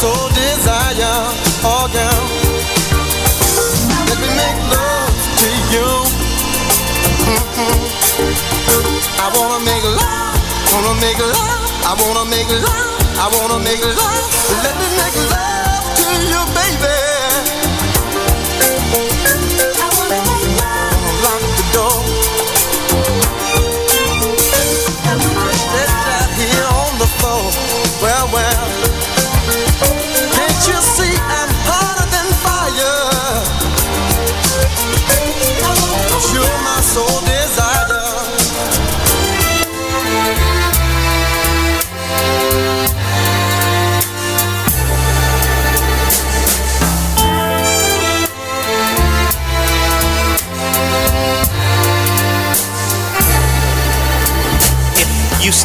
soul desire, oh girl. Let me make love to you. Mm -hmm. I wanna make love, wanna make love, I wanna make love, I wanna make love. Let me make love.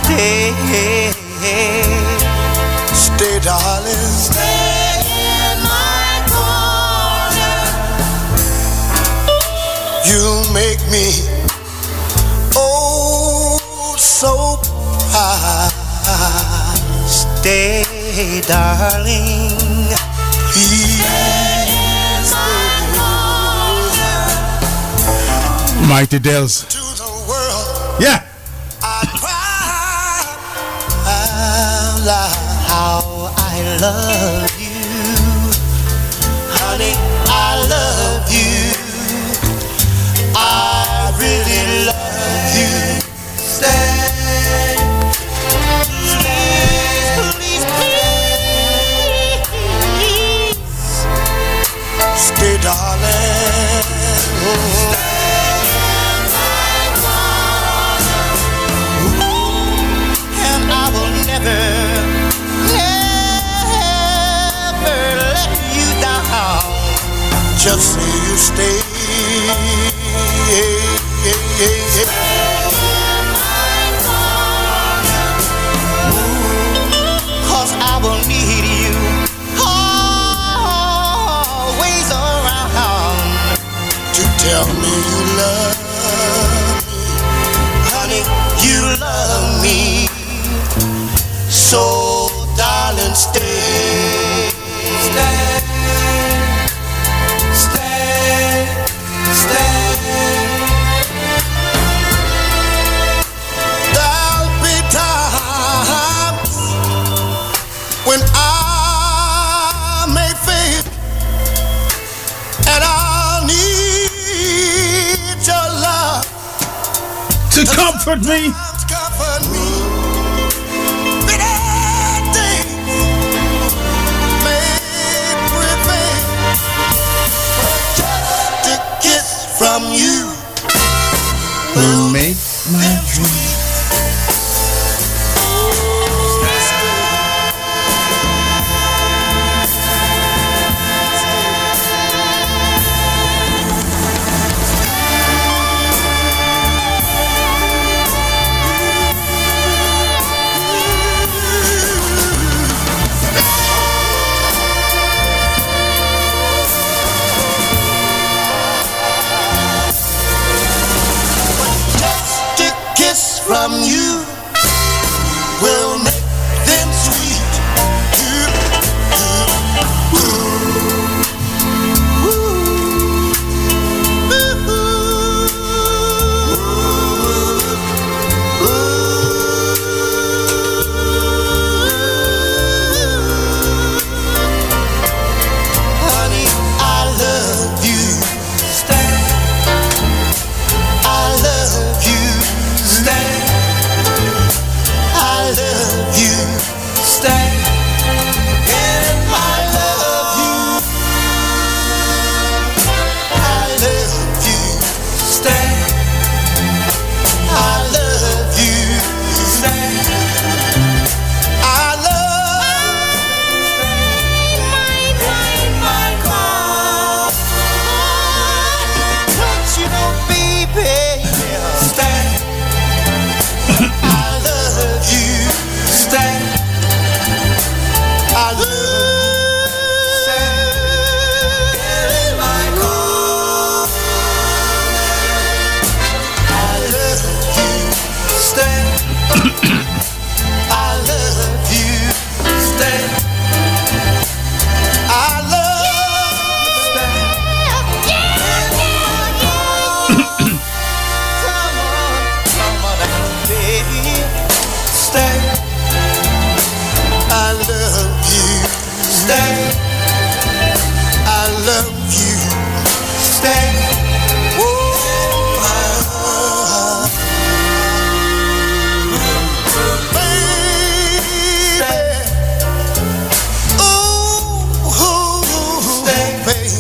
stay. Stay, darling. Stay in my corner. You make me oh so proud. Stay, darling. Please. Stay in my corner. Mighty Dells. Yeah. love you. stay. Cause I will need you always around to tell me you love me, honey. You love me, so darling, stay. stay. touch me.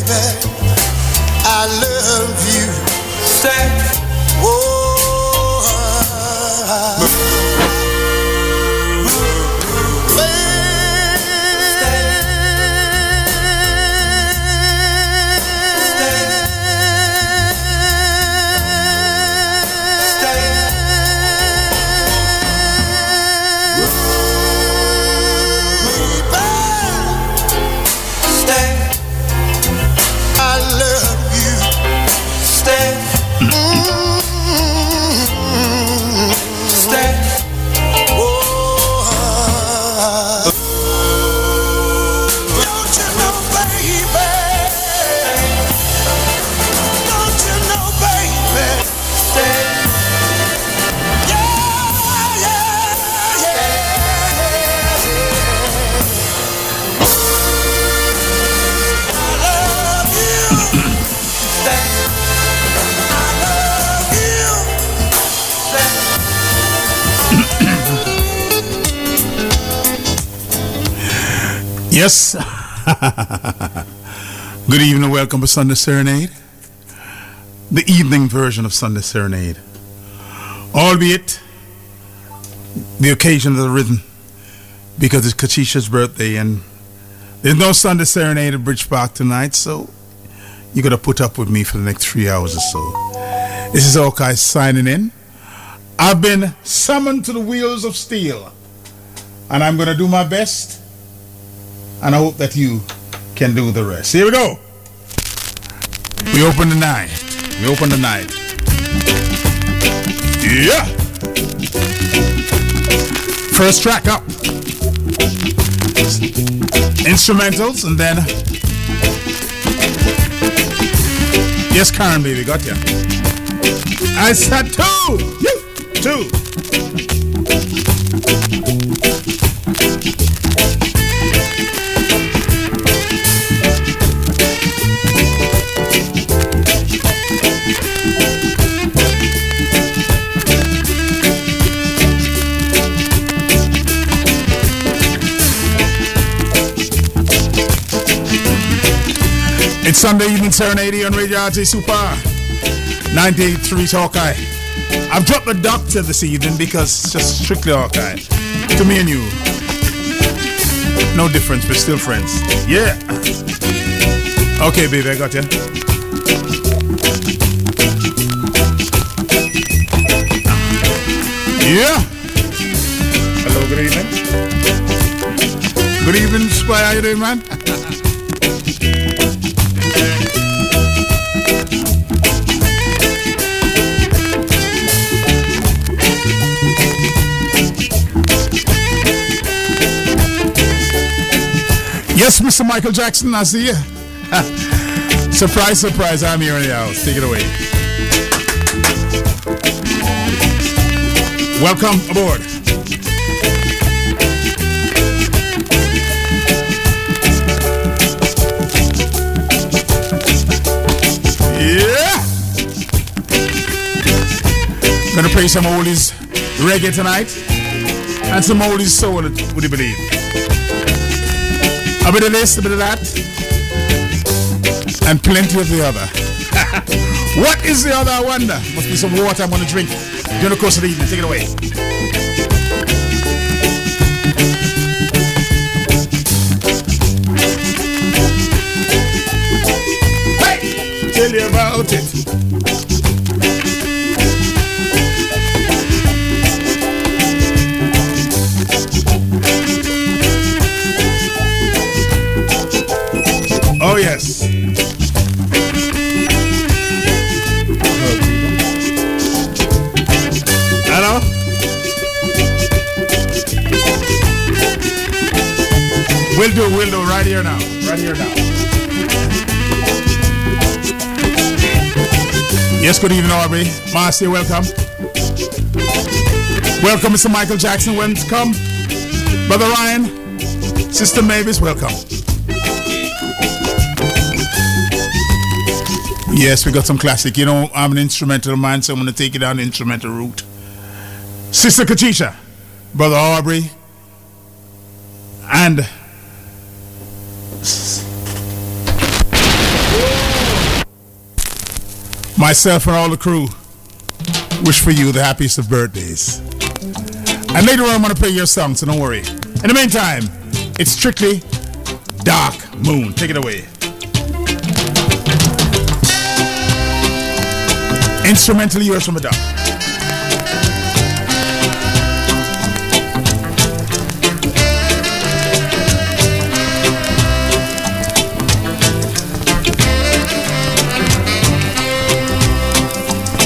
baby, I love you. Say. Yes. Good evening, welcome to Sunday Serenade, the evening version of Sunday Serenade. Albeit, the occasion has arisen because it's Katisha's birthday and there's no Sunday Serenade at Bridge Park tonight, so you gotta put up with me for the next three hours or so. This is Hawkeye signing in. I've been summoned to the wheels of steel, and I'm gonna do my best, and I hope that you can do the rest. Here we go. We open the night. We open the night. Yeah. First track up. Instrumentals and then. Yes, Karen, baby, got you. I said two. Two. Sunday evening serenade on Radio RJ Super 98.3 Hawkeye. I've dropped the doctor this evening because it's just strictly Hawkeye. To me and you. No difference, we're still friends. Yeah. Okay, baby, I got you. Yeah. Hello, good evening. Good evening, Spy. How you doing, man? Yes, Mr. Michael Jackson, I see you. surprise, surprise, I'm here in the house. Take it away. Welcome aboard. Yeah! Gonna play some oldies reggae tonight and some oldies soul, would you believe? A bit of this, a bit of that, and plenty of the other. what is the other, I wonder? Must be some water I'm gonna drink during the course of the evening. Take it away. Hey! Tell you about it. Oh, yes. We'll do, we'll do right here now. Right here now. Yes, good evening, Aubrey. Marcy, welcome. Welcome, Mr. Michael Jackson. Welcome. Brother Ryan. Sister Mavis, welcome. Yes, we got some classic. You know, I'm an instrumental man, so I'm going to take it down the instrumental route. Sister Katisha, Brother Aubrey, and myself and all the crew wish for you the happiest of birthdays. And later on, I'm going to play your song, so don't worry. In the meantime, it's strictly Dark Moon. Take it away. Instrumental yours from a dog.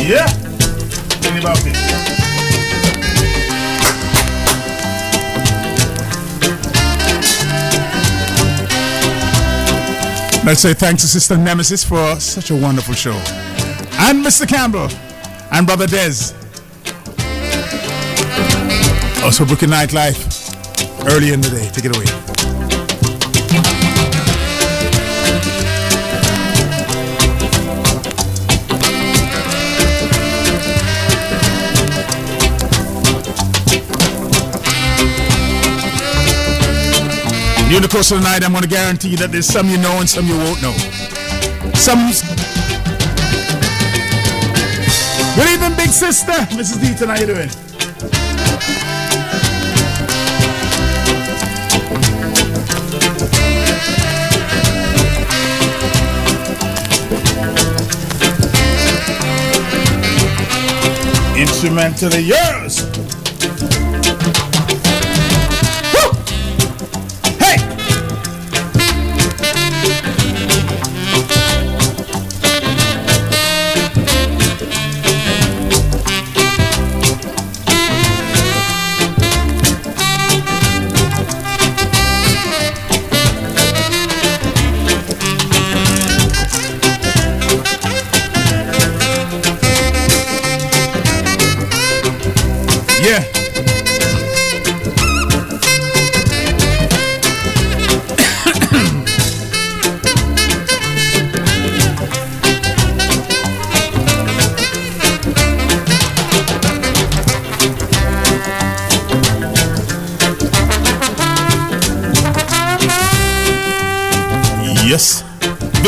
Yeah. Let's say thanks to Sister Nemesis for such a wonderful show and Mr. Campbell and Brother Dez. Also, Brooklyn Nightlife early in the day. Take it away. During the course of the night, I'm going to guarantee that there's some you know and some you won't know. Some. Good evening, big sister. Mrs. Deaton, how you doing? Instrumentally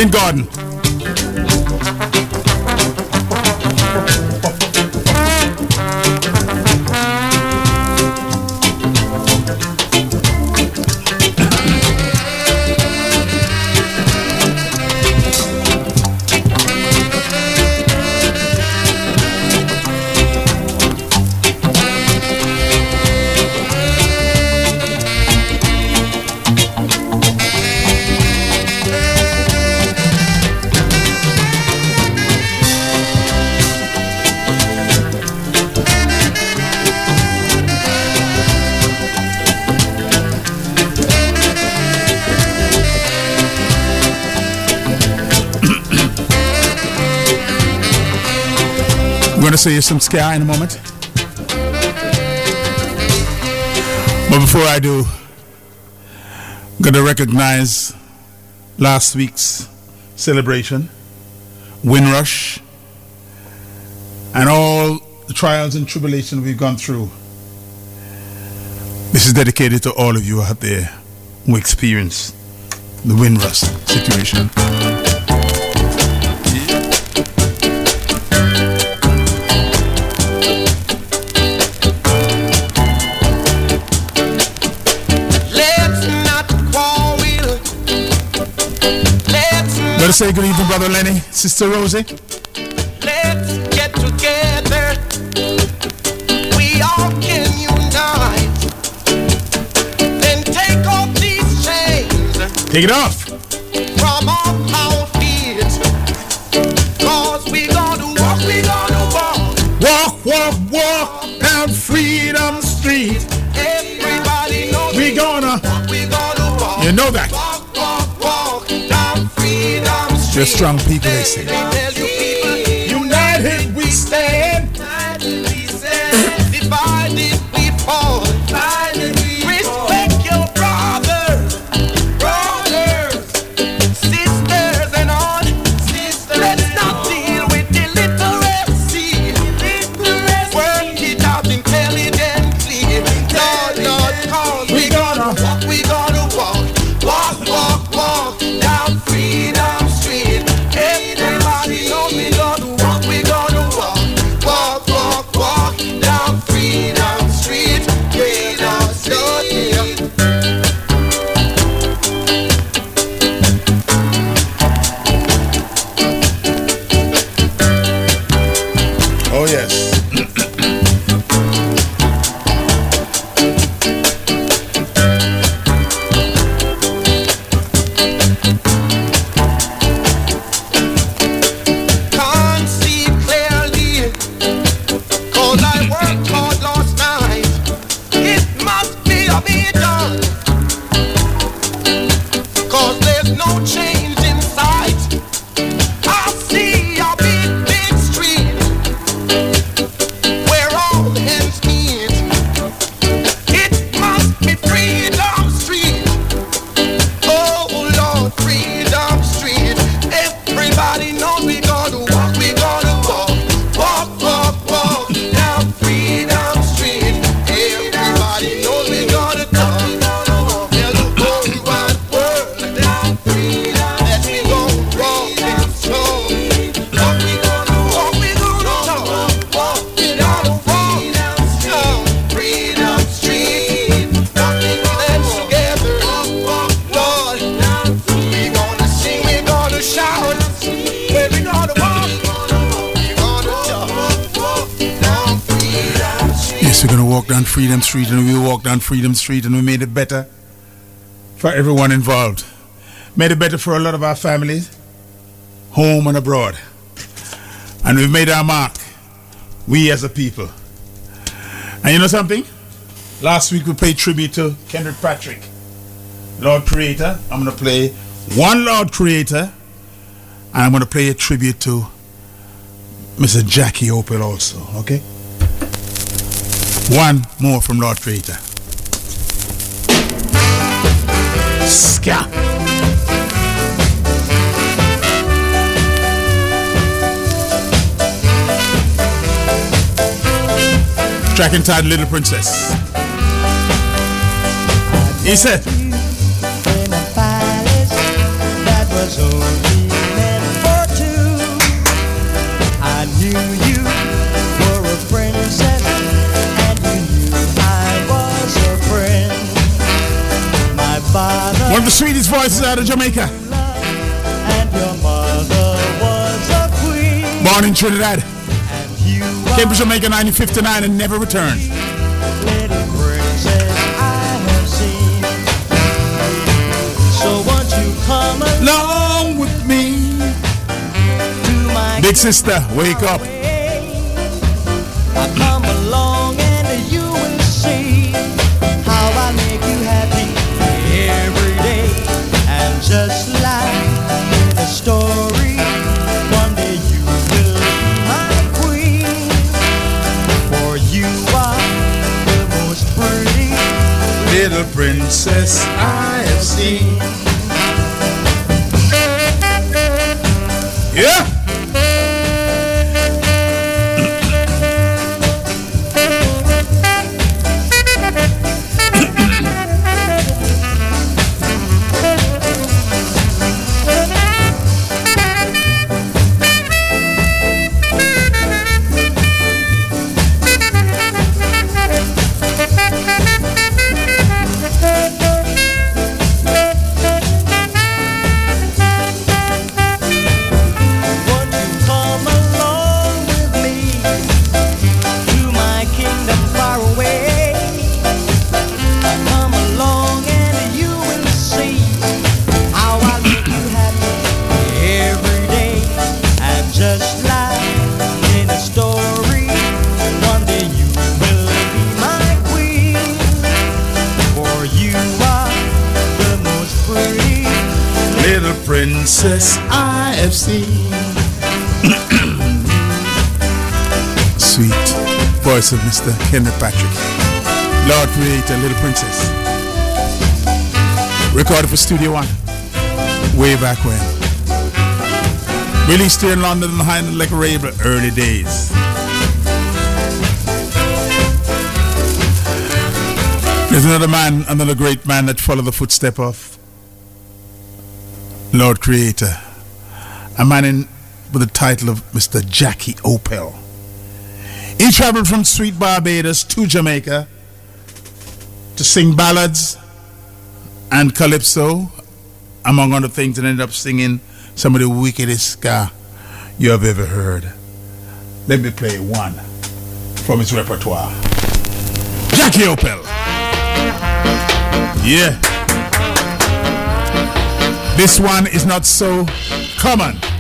yours. Garden. You some ska in a moment. But before I do, I'm going to recognize last week's celebration, Windrush, and all the trials and tribulations we've gone through. This is dedicated to all of you out there who experience the Windrush situation. To say good evening, Brother Lenny, Sister Rosie. Let's get together. We all can unite. Then take off these chains. Take it off. Strong people, they say. Freedom Street, and we walked down Freedom Street, and we made it better for everyone involved. Made it better for a lot of our families, home and abroad. And we've made our mark, we as a people. And you know something? Last week we paid tribute to Kentrick Patrick, Lord Creator. I'm gonna play one Lord Creator, and I'm gonna play a tribute to Mr. Jackie Opel also, okay? One more from Lord Creator. Ska. Track entitled Little Princess. He said, of the sweetest voices out of Jamaica, born in Trinidad, came to Jamaica in 1959 and never returned. Along with me. to my Big sister, wake up. I come along and you will see princess I have seen. Yeah. Princess I have seen. Sweet voice of Mr. Kentrick Patrick. Lord Creator, Little Princess. Recorded for Studio One. Way back when. Released here in London behind the Liquor Label early days. There's another man, another great man that followed the footstep of Lord Creator, a man in, with the title of Mr. Jackie Opel. He traveled from sweet Barbados to Jamaica to sing ballads and calypso, among other things, and ended up singing some of the wickedest ska you have ever heard. Let me play one from his repertoire. Jackie Opel. Yeah. This one is not so common.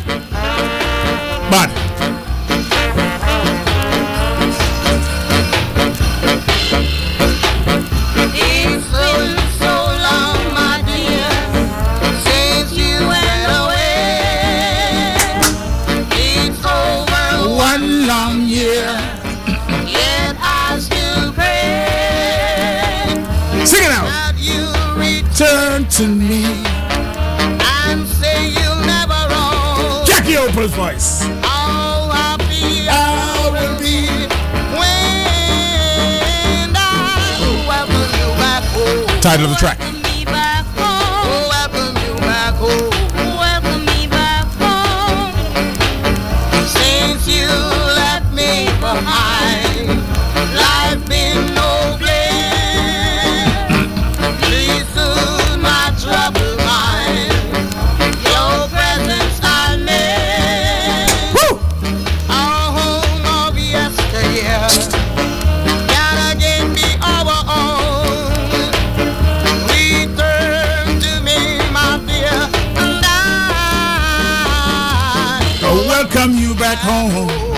Voice. Happy I will be. when I welcome you back home. Title of the track. back home.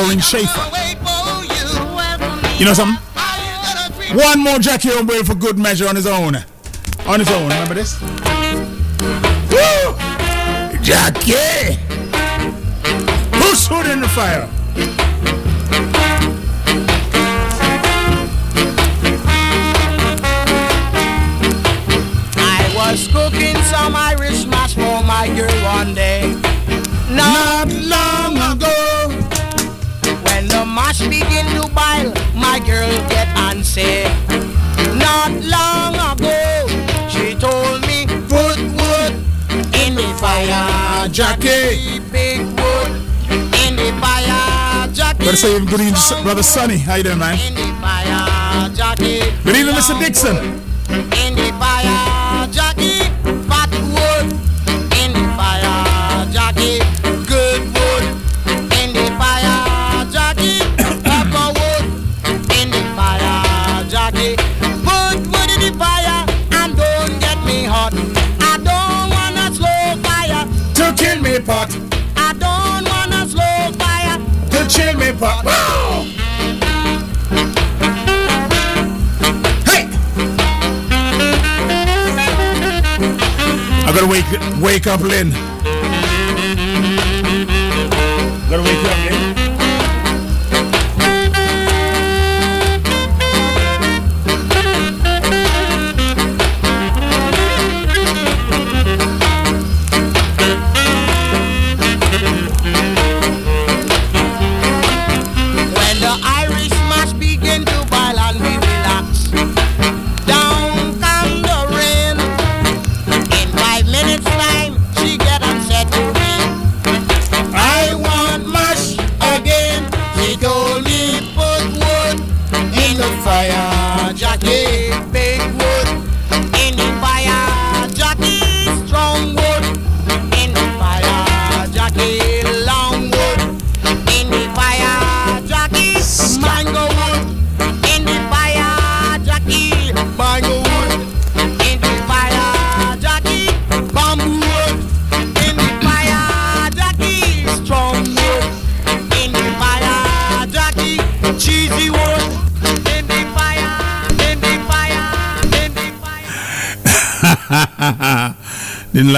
Doreen Shaffer. You. Welcome me You know something? Are you gonna treat One more Jackie Opel for good measure on his own. On his own. Remember this? Woo! Jackie! Who's food in the fire? I was cooking some Irish mash for my girl one day. Not long ago, mash begin to boil, my girl get antsy. Not long ago, she told me put wood in the fire, Jackie. Big wood in the fire, Jackie. Better say good evening, brother Sonny. How you doing, man? In the fire, Jackie. Good evening, Mr. Dixon. Wake up, Lynn.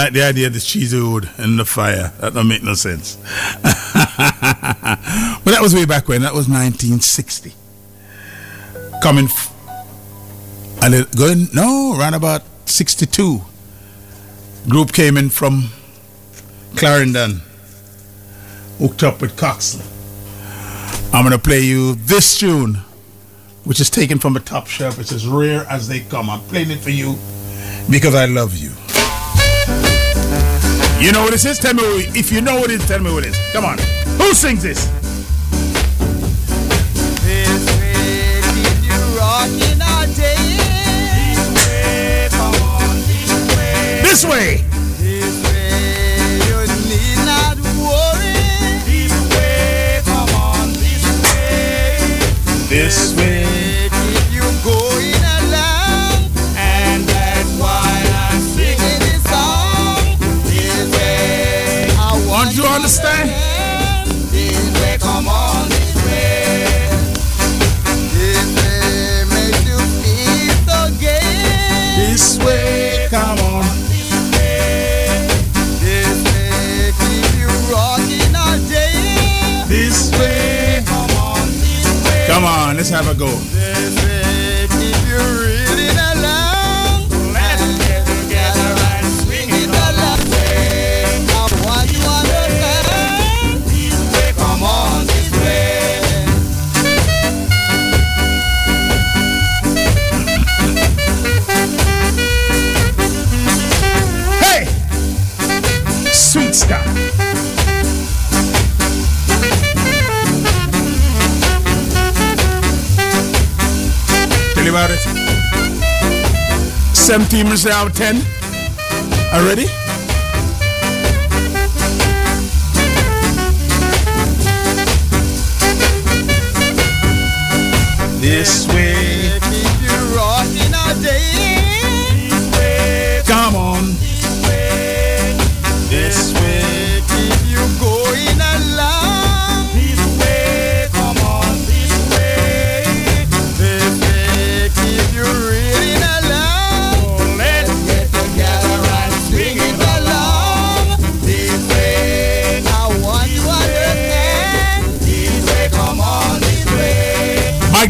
Like the idea of this cheesy wood in the fire. That don't make no sense. but that was way back when. That was 1960. Coming, f- a little, going no, around about 62. Group came in from Clarendon, hooked up with Coxsone. I'm gonna play you this tune, which is taken from a top shelf. It's as rare as they come. I'm playing it for you because I love you. You know what this is? Tell me what, if you know what it is. Tell me what it is. Come on. Who sings this? This way, you need not worry. Come on. This way. Want you understand? This way, come on, this way. This way makes you feel so gay. This way. Come on. This way, this way keep you rocking all day. This way. Come on, this way. Come on. Let's have a go. 17 minutes out of 10. Are ready? This way.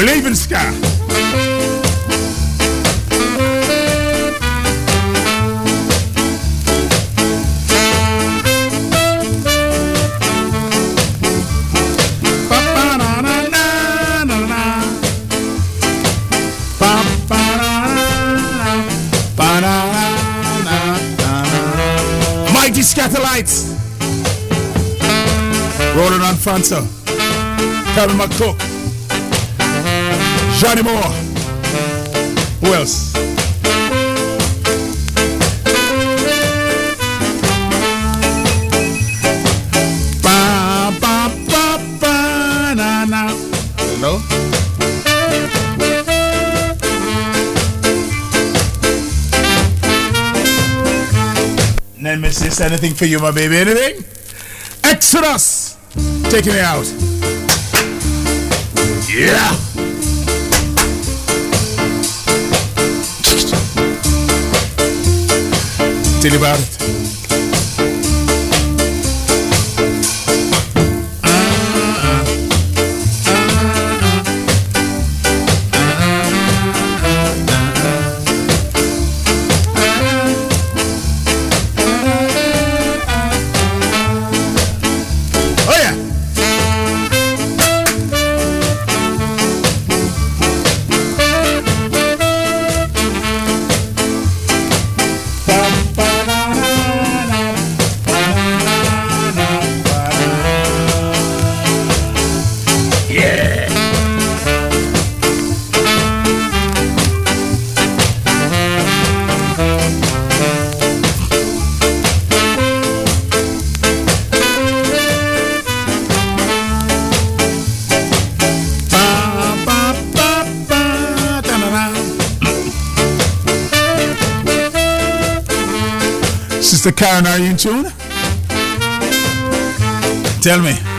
leaving. We're leaving, ska. Mighty Skatalites. Roland Alphonso. Kevin McCook. Johnny Moore. Who else? Ba. Hello? Nemesis, anything for you, my baby? Anything? Exodus! Taking me out. Yeah! Tell you Sister Karen, are you in tune? Tell me.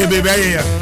Okay, baby,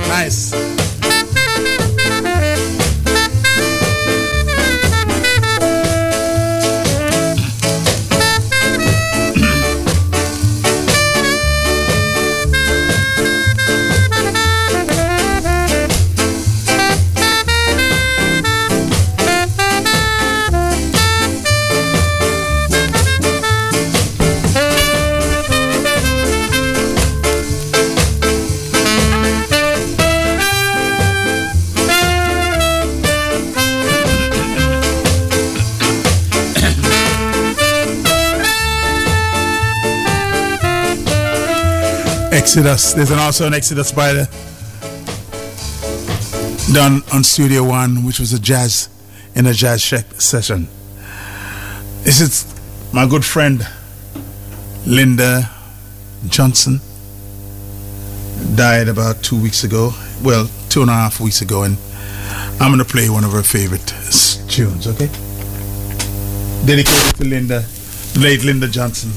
Exodus. There's an also an Exodus by the done on Studio One, which was a jazz in a jazz session. This is my good friend Linda Johnson. Died about two weeks ago. Well, two and a half weeks ago, and I'm to play one of her favorite tunes, okay? Dedicated to Linda, late Linda Johnson.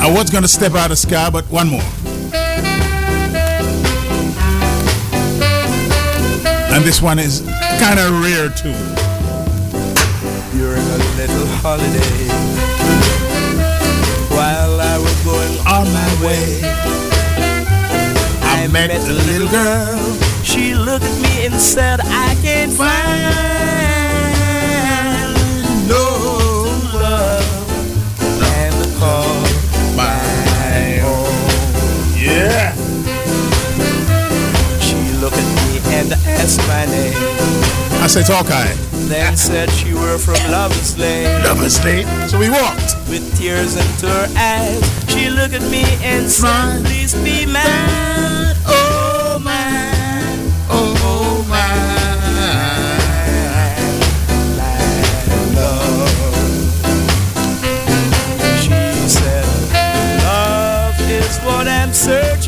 I was going to step out of ska, but one more. And this one is kind of rare too. during a little holiday. While I was going On my way, I met a little girl. she looked at me and said, I can't find Looked at me and asked my name. I said, Hawkeye. Then said she were from Lover's Lane. Lover State. So we walked. With tears into her eyes, she looked at me and said, Please be mine. Oh, mine. Oh, mine. My love. She said, Love is what I'm searching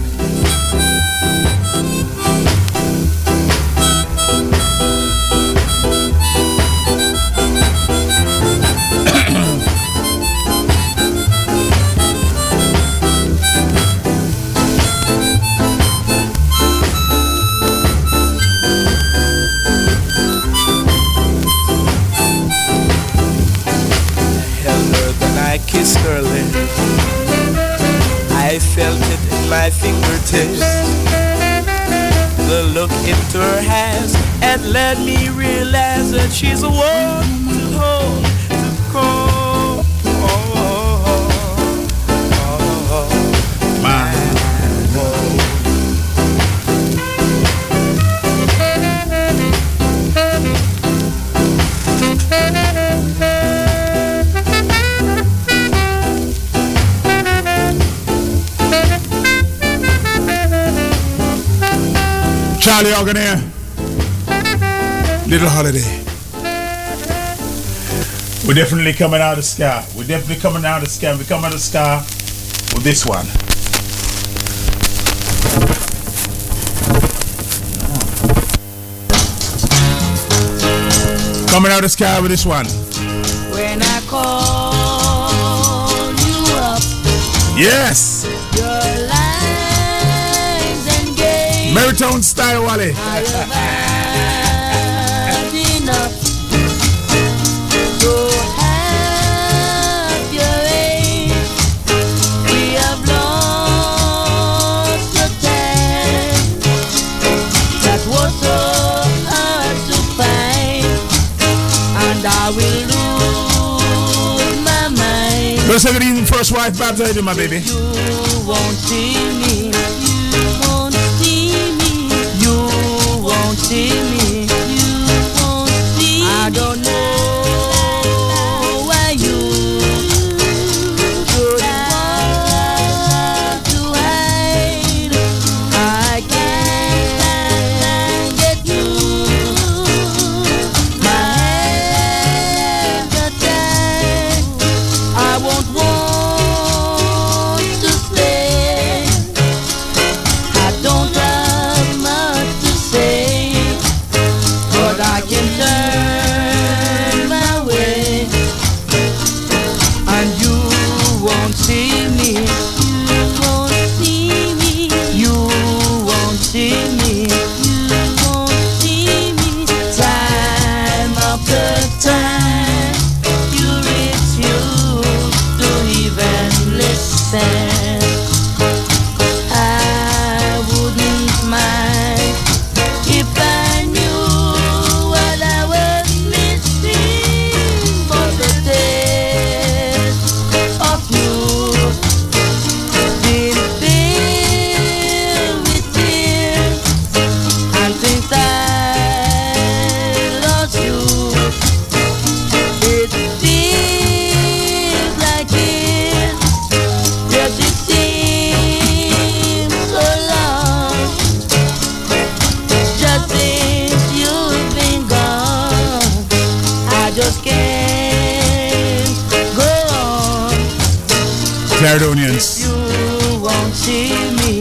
felt it in my fingertips. The look into her eyes had let me realize that she's a woman to hold, Charlie Organaire. Little holiday. We're definitely coming out of ska. We're definitely coming out of ska. We're coming out of ska with this one. Coming out of ska with this one. When I call you up, Yes. Lose my mind. Go say good evening, first wife, Babs. How you doing, my baby? You won't see me. See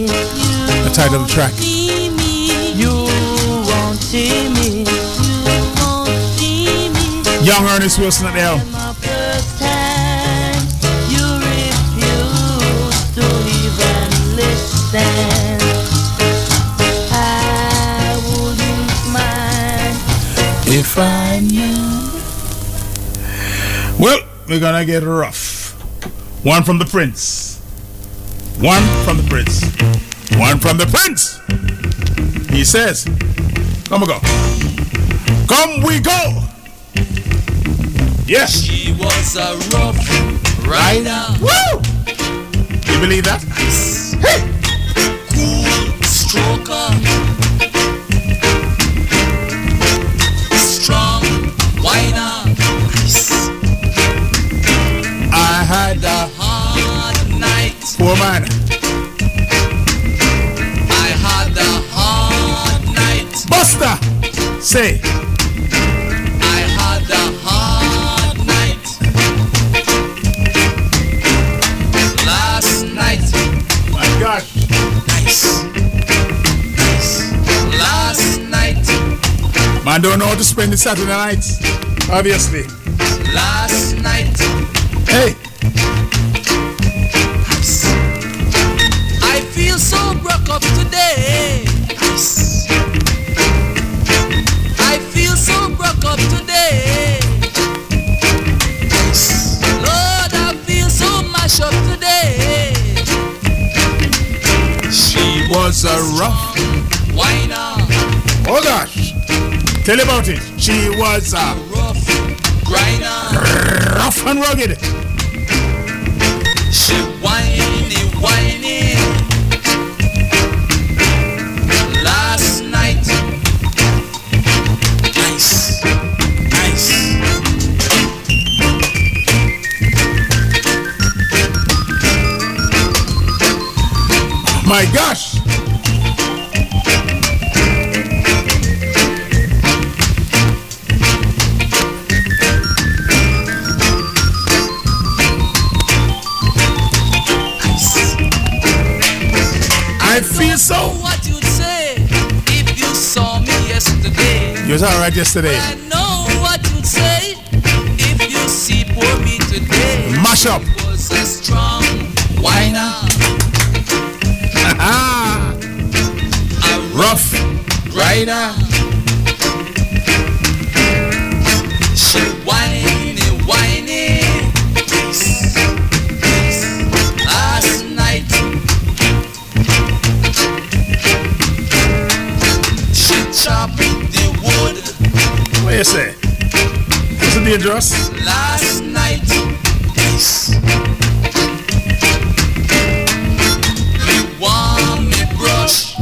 the title of the track. See me, You won't see me. you won't see me. Young Ernest Wilson at the helm. My first time, you refuse to even listen. I wouldn't mind. If I knew. Well, we're gonna get rough. One from the prince. One from the prince. One from the prince. He says, Come we go. Come we go. Yes. She was a rough rider, Woo! You believe that? cool night, poor man. I had a hard night. Buster! Say, I had a hard night. Last night, my gosh. nice. Nice. Last night, Man don't know how to spend the Saturday nights. Obviously. last She was a rough. whiner, Oh gosh. Tell you about it. She was a rough grinder. rough and rugged. She whiny, whiny. Last night, nice, nice. My gosh. Yesterday? Was alright yesterday. I know what you'd say if you see poor me today. Mash up. Was a strong whiner, Ah, a rough. rider. Dangerous? Last night, brush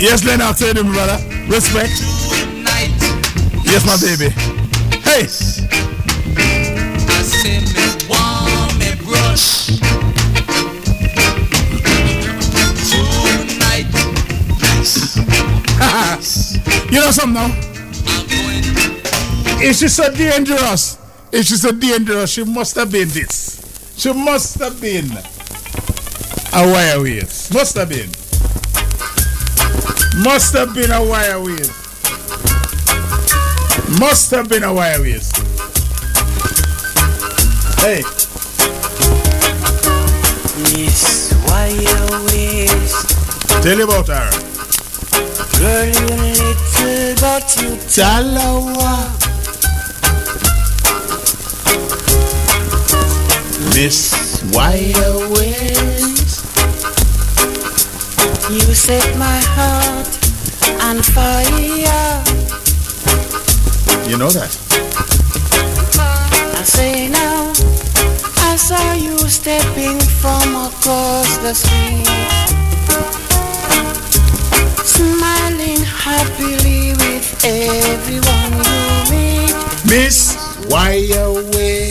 Yes, Len, I'll tell you, brother. Respect. Yes, my baby. Hey, I say me want me brush tonight. you know something now? I'm If she's so dangerous, if she's so dangerous, she must have been this. She must have been a wire waist. Must have been. Must have been a wire waist. Must have been a wire waist. Hey, Miss, you waste? tell you about her. Girl, you little but you tell Talawa. Oh, Miss Wire. You set my heart on fire. You know that. I say now, I saw you stepping from across the street, smiling happily with everyone you meet. Miss Wire Waist.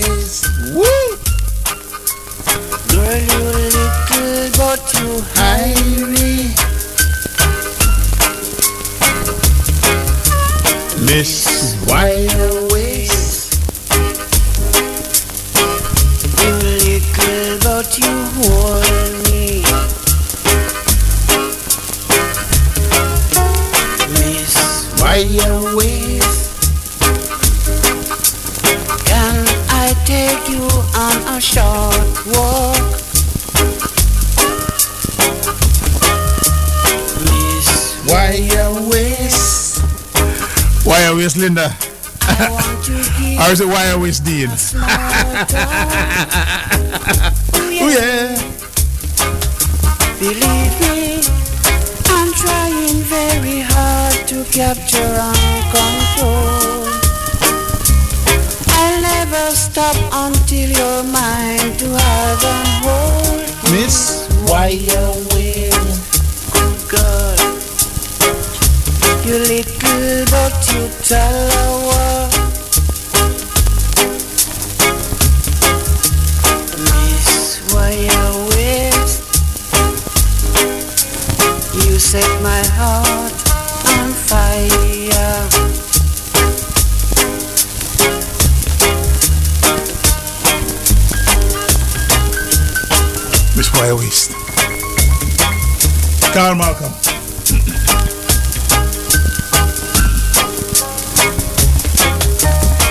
Give Or is it why you waste, Dean? small talk. Oh yeah. Believe me, I'm trying very hard to capture and control. I'll never stop until you're mine to have and hold. Miss, you? Good God, you little but you talawa. Miss, Carl Malcolm.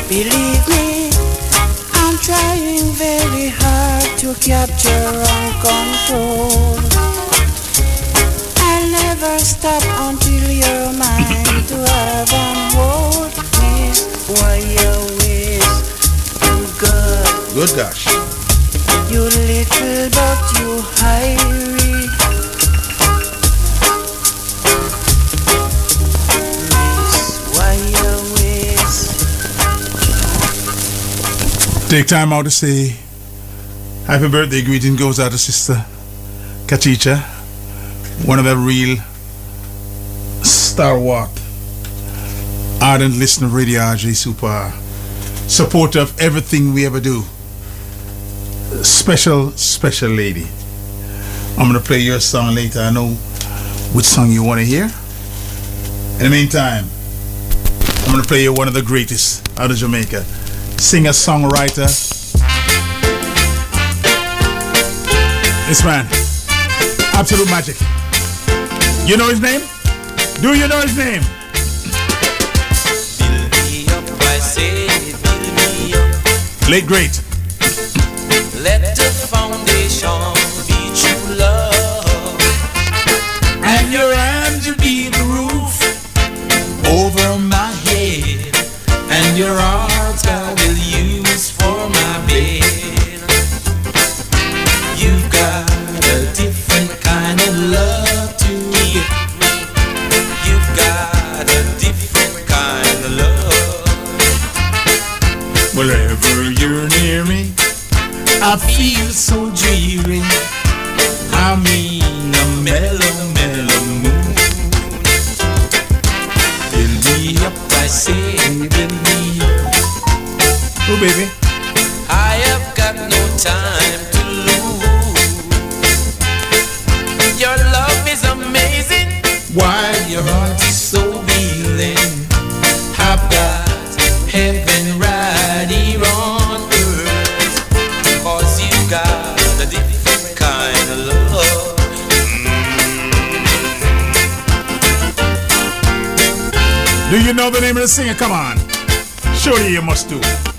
Believe me, I'm trying very hard to capture and control. I'll never stop until you're mine to have and hold. Miss, why you waste? You God, Good gosh. you little but you hairy. Take time out to say happy birthday greeting goes out to Sister Katicha, one of the real star stalwart, ardent listener of Radio RJ Super, supporter of everything we ever do. Special, special lady. I'm gonna play your song later. I know which song you want to hear. In the meantime, I'm gonna play you one of the greatest out of Jamaica singer songwriter. This man, absolute magic. You know his name? Do you know his name? Up, I say, build me up. Late great. Let the foundation be true love. And your hands will be the roof over my head. And your arms I the singer? Come on, surely you must do.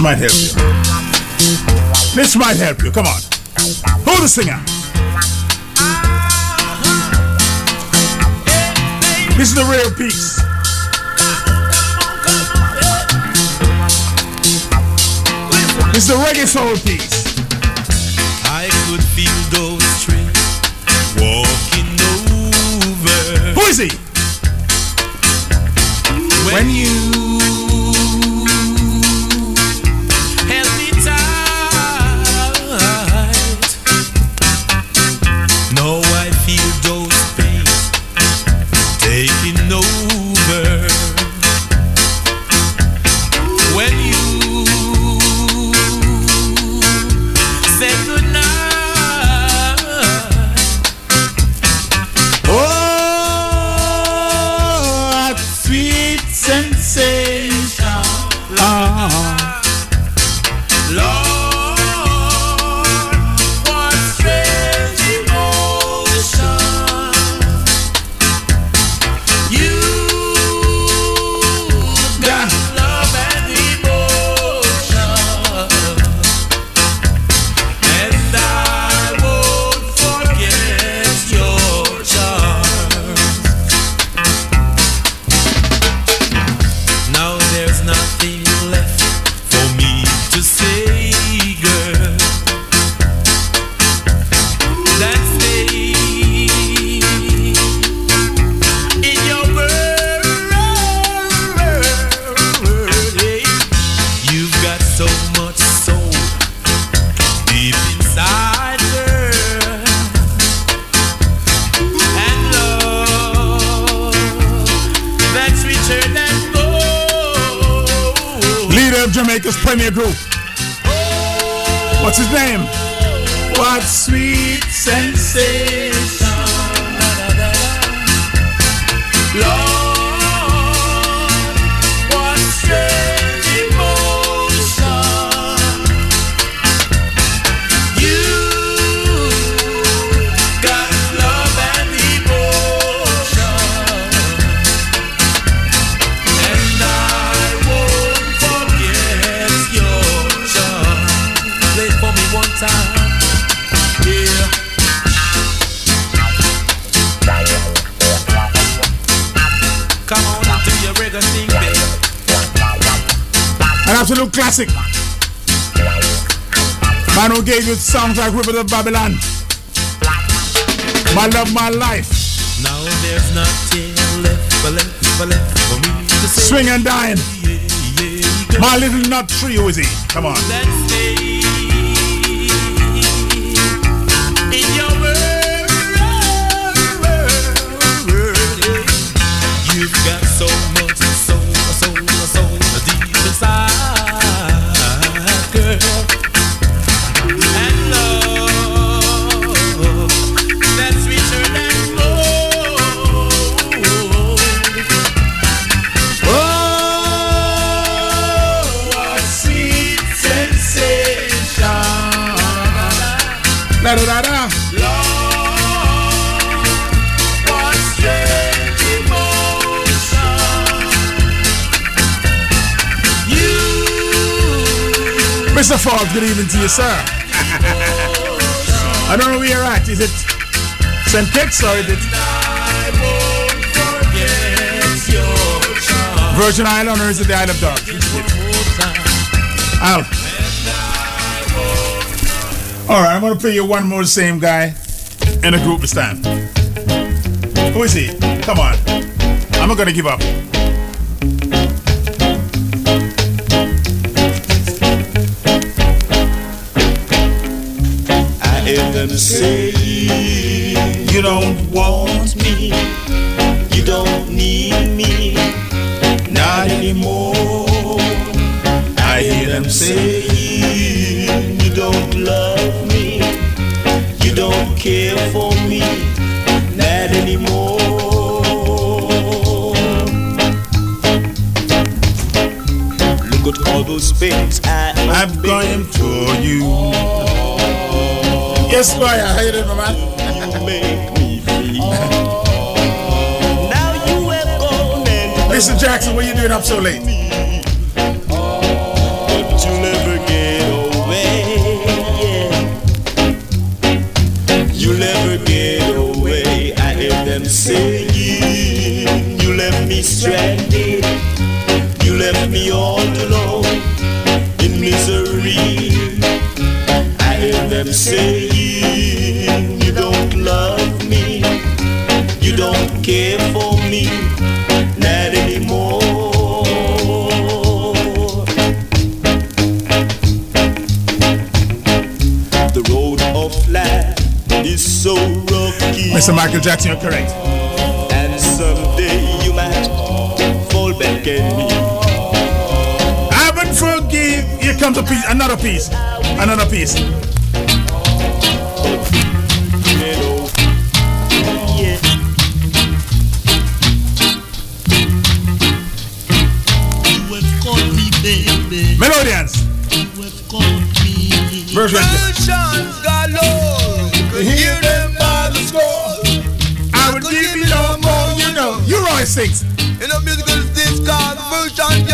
This might help you. This might help you. Come on. Who's the singer? This is the real piece. This is the reggae soul piece. Like Rivers of Babylon. My love, my life. Now there's nothing left, but left, but left for me to say. Swing and dine. My little nut tree, who is he? Come on. Let's stay world, You've got so much Mr. Falk, good evening to you, sir. I don't know where you're at. Is it St. Kitts or is it. Virgin Island or is it the Isle of Dogs? Out. All right, I'm gonna play you one more same guy in a group this time. Who is he? Come on. I'm not gonna give up. I what Michael Jackson, you're correct. And someday you might fall back at me. I would forgive. Here comes a piece, another piece, another piece.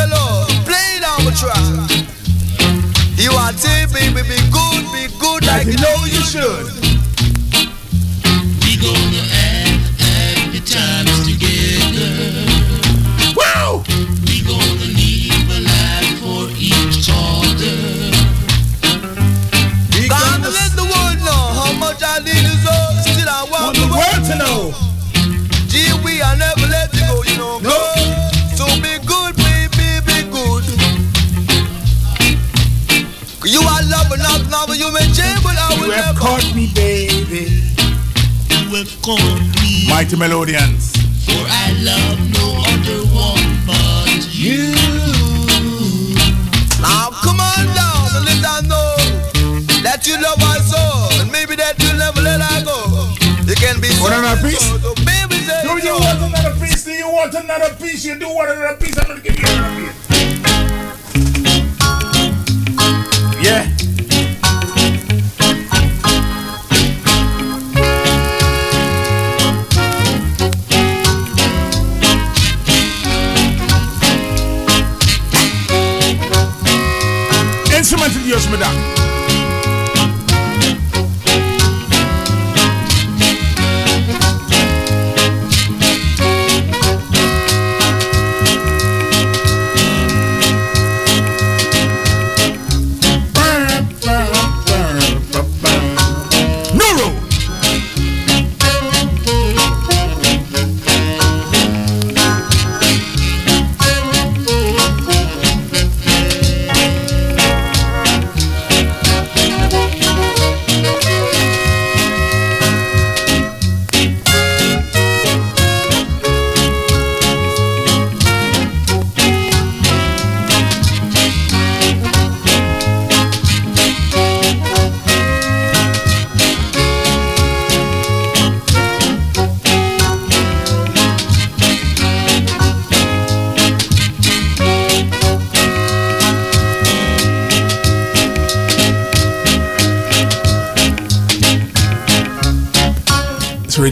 Yellow. Play down the track. You are saying, baby, be good, be good like you know you should. We gonna add happy times me, Mighty Melodians. for I love no other one but you. Now come on down and let her know that you love her so, and maybe that you'll never let her go. You can be so another piece? so, baby, Do you want another piece? Do you want another piece? You do want another piece? I'm gonna give you another piece. Yeah. Instrumental use, madam. Nuru.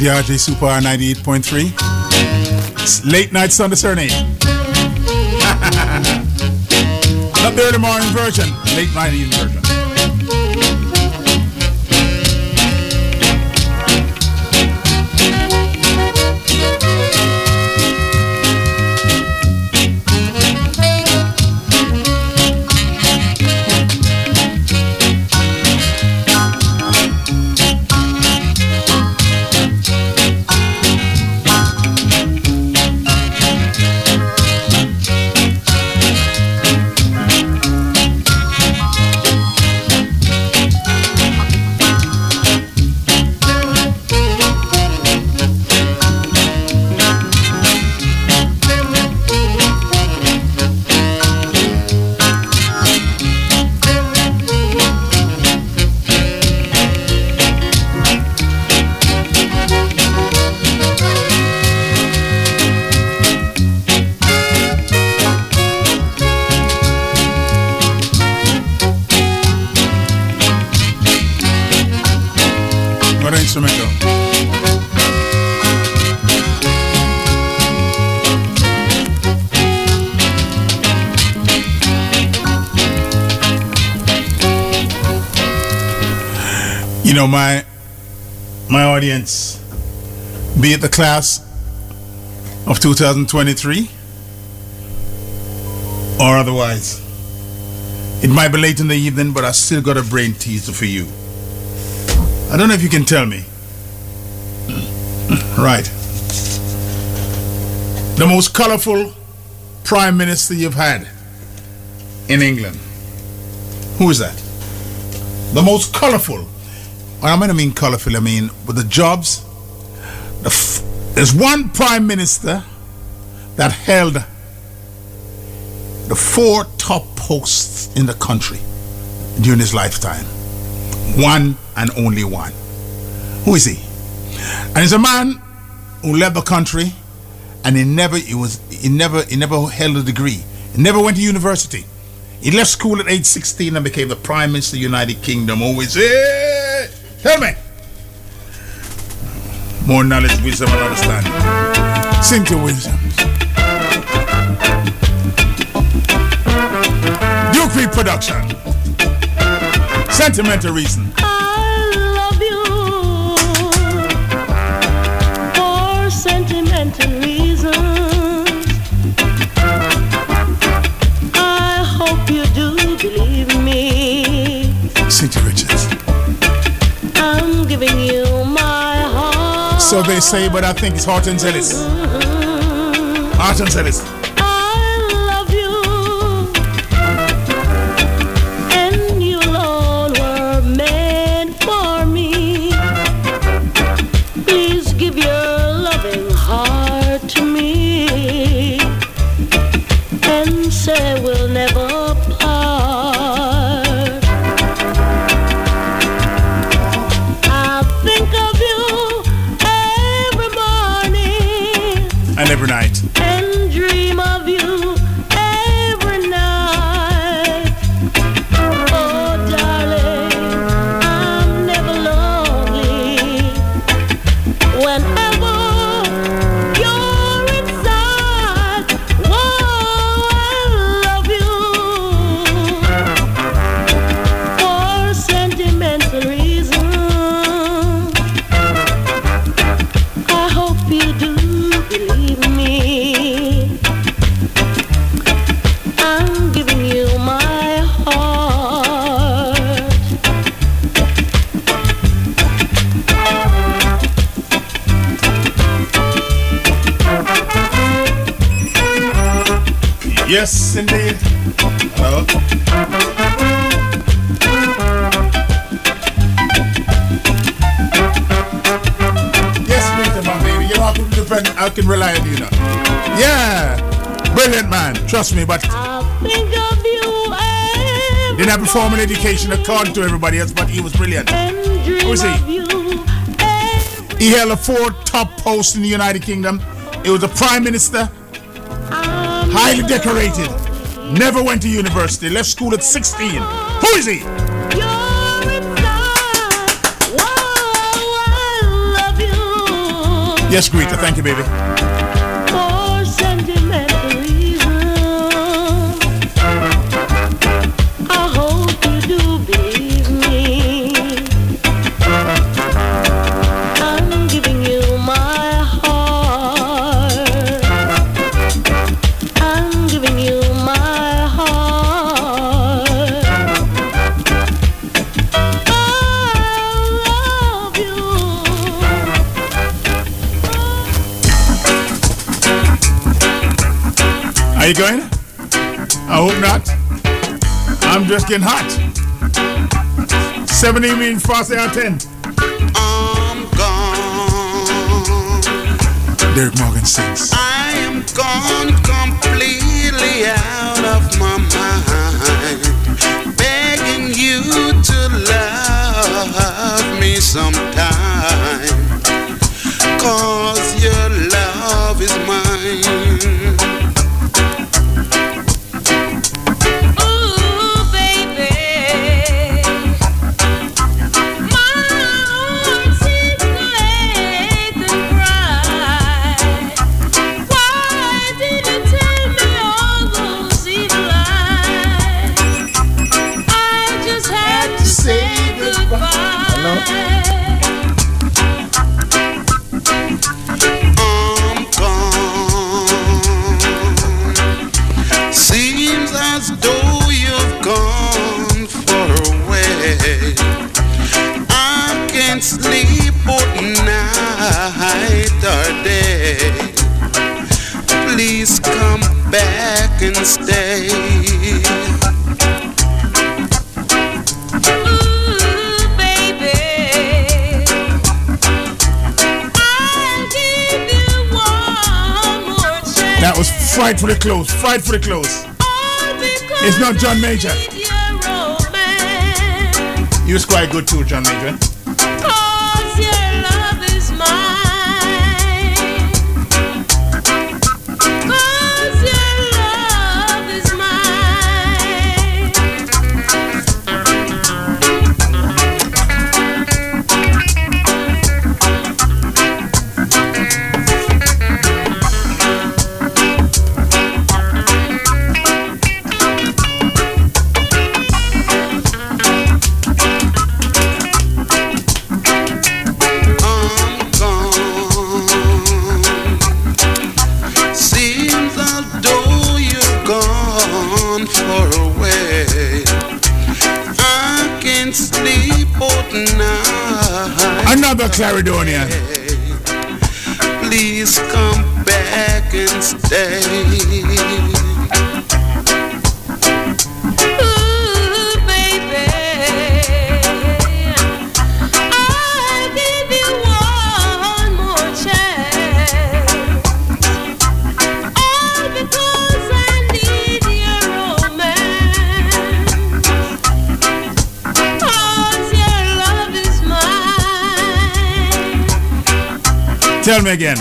It's Radio RJ Super R 98.3. Late night Sunday serenade. Not the early morning version, late night evening version. Know, my my audience, be it the class of 2023 or otherwise. It might be late in the evening, but I still got a brain teaser for you. I don't know if you can tell me. Right. The most colorful prime minister you've had in England. Who is that? The most colorful. I don't mean colorful, I mean with the jobs. The f- there's one prime minister that held the four top posts in the country during his lifetime. One and only one. Who is he? And he's a man who left the country and he never he was he never he never held a degree. He never went to university. He left school at age 16 and became the Prime Minister of the United Kingdom. Always, hey, tell me. More knowledge, wisdom, and understanding. Cynthia Williams. Duke Reid Production. Sentimental reason. So they say, but I think it's Alton Ellis. Alton Ellis. I formal education according to everybody else, but he was brilliant. Who is he? He held a four top posts in the United Kingdom. He was a prime minister, highly decorated, never went to university, left school at 16. Who is he? Yes, Greta, thank you, baby. I'm getting hot. 70 means fast out 10. I'm gone. Derrick Morgan sings. I am gone completely out of my mind. Begging you to love me sometime. Frightfully close. Frightfully close. All because It's not John Major. He was quite good too, John Major. Night. Another Clarendonian. Please come back and stay. Tell me again.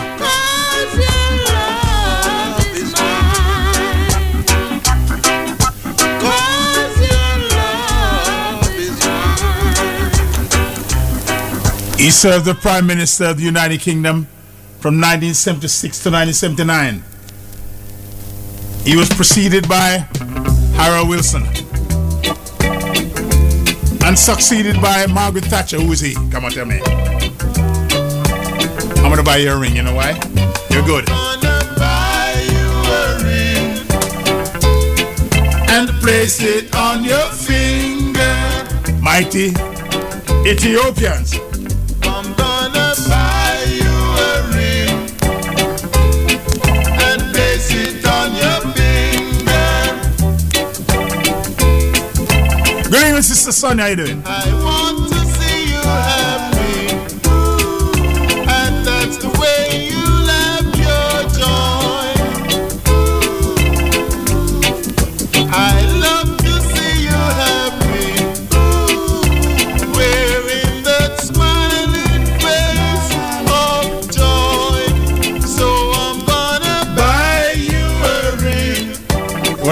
He served the Prime Minister of the United Kingdom from 1976 to 1979. He was preceded by Harold Wilson and succeeded by Margaret Thatcher. Who is he? Come on, tell me. I'm gonna buy you a ring. You know why? You're good. And place it on your finger. Mighty Ethiopians. I'm gonna buy you a ring and place it on your finger. Good evening, Sister Sonia. How you doing? I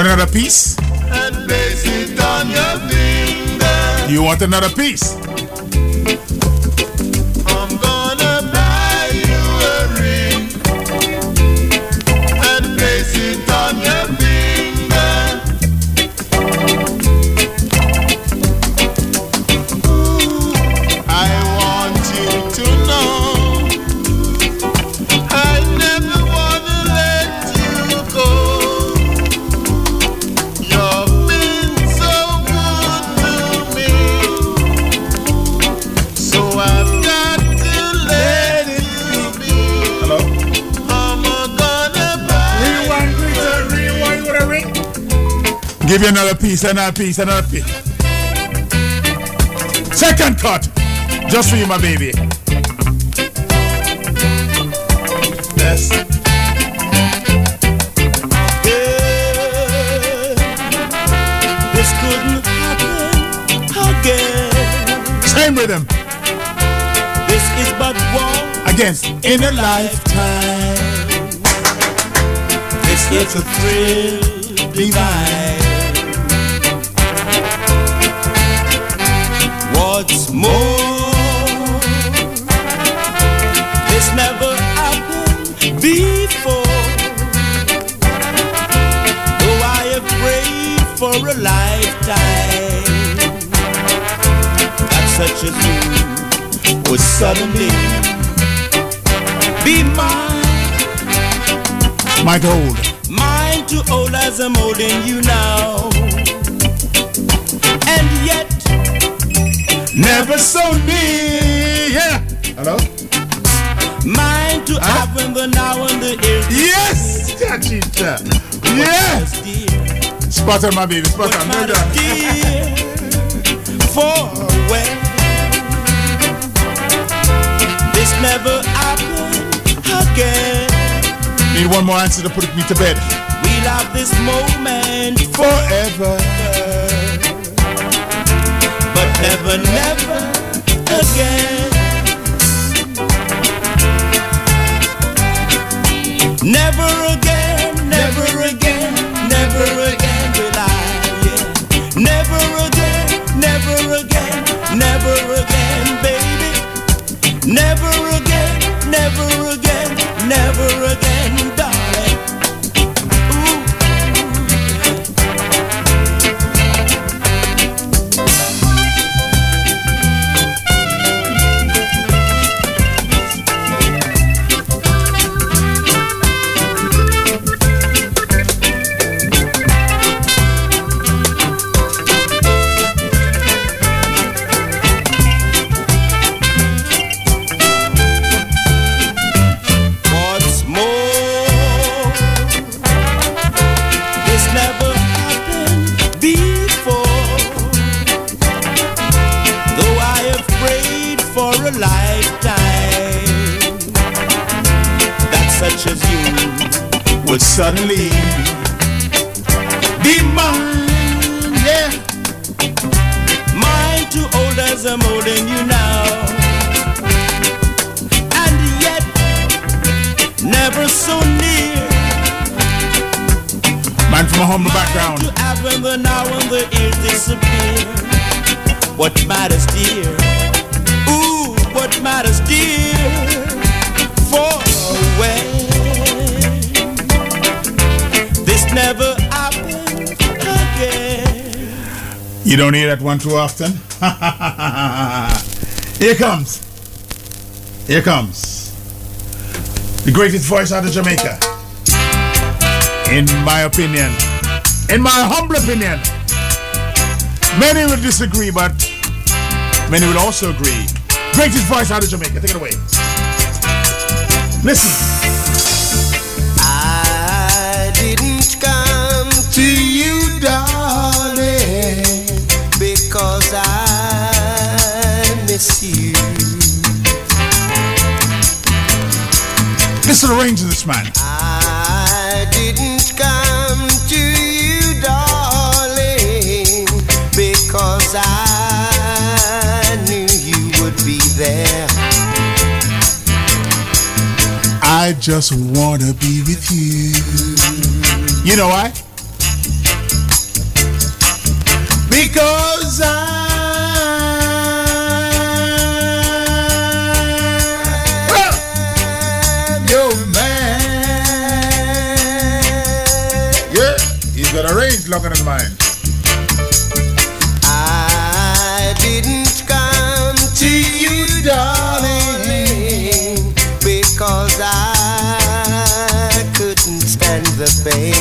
Want another piece? and place it on your finger. You want another piece? Give you another piece, another piece, another piece. Second cut. Just for you, my baby. Yes. This couldn't happen again. Same rhythm. This is but one Against in a lifetime. This is a thrill divine. What's more, this never happened before. Though I have prayed for a lifetime, that such a thing would suddenly be mine. Mike Hold. Mine too old as I'm holding you now. And yet, Never so near. Yeah. Hello? mine to have in the now and the here. Yes, Chachita. Yeah. Spot on, my baby. Spot on. Well done. for when this never happened again. Need one more answer to put me to bed. We'll have this moment Forever. but never, never again. Never again, suddenly You don't hear that one too often. Here comes. Here comes. The greatest voice out of Jamaica. In my opinion. In my humble opinion. Many will disagree, but many will also agree. Greatest voice out of Jamaica. Take it away. Listen. The range of this man. I didn't come to you, darling, because I knew you would be there. I just wanna be with you. You know why? Because I'm longer than mine. I didn't come to you, darling, because I couldn't stand the pain.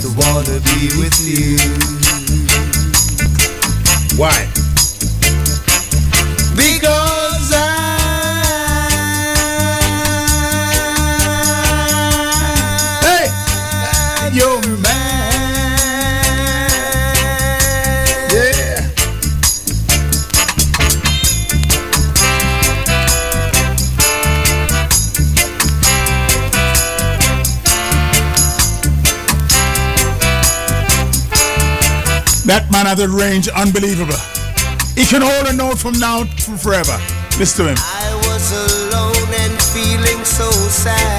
Just wanna be with you. Why? Man has a range unbelievable. He can hold a note from now to forever. Listen to him. I was alone and feeling so sad.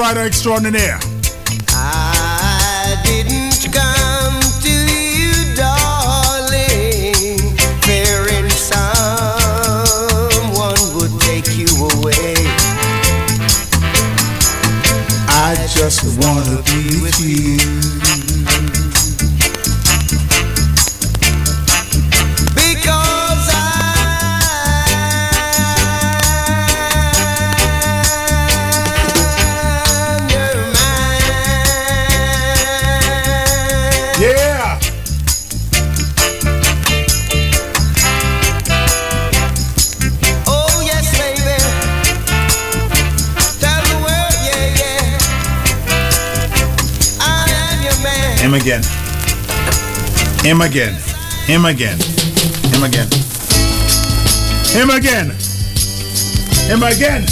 Extraordinaire. I didn't come to you, darling, fearing someone would take you away. I just wanna be with you. Him again. Him again. Him again. Him again. Him again.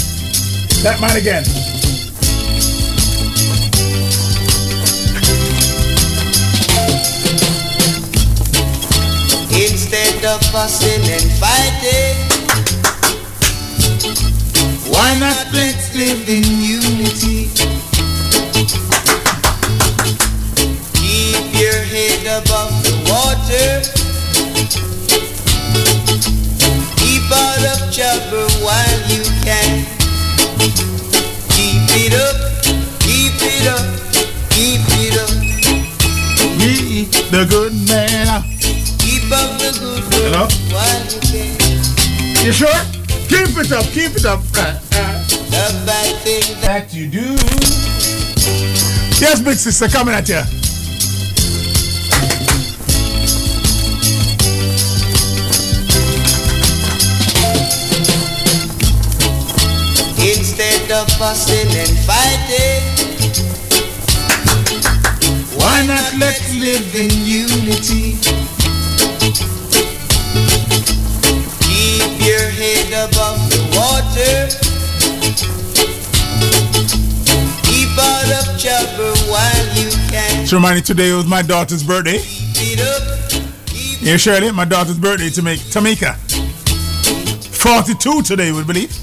That man again. Instead of fussing and fighting, why not let's live in unity? Water. Keep out of trouble while you can. Keep it up, keep it up, keep it up. He, the good man. Keep up the good work Hello? while you can. You sure? Keep it up. Keep it up. Uh, uh, The bad thing that you do. Yes, big sister, coming at you. Of fussing and fighting, why not let's live in unity? Keep your head above the water. Keep out of trouble while you can. Just remind you today was my daughter's birthday. Keep it up, Yeah, Shirley, my daughter's birthday to make Tamika. 42 today, we believe.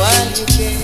Work while you can.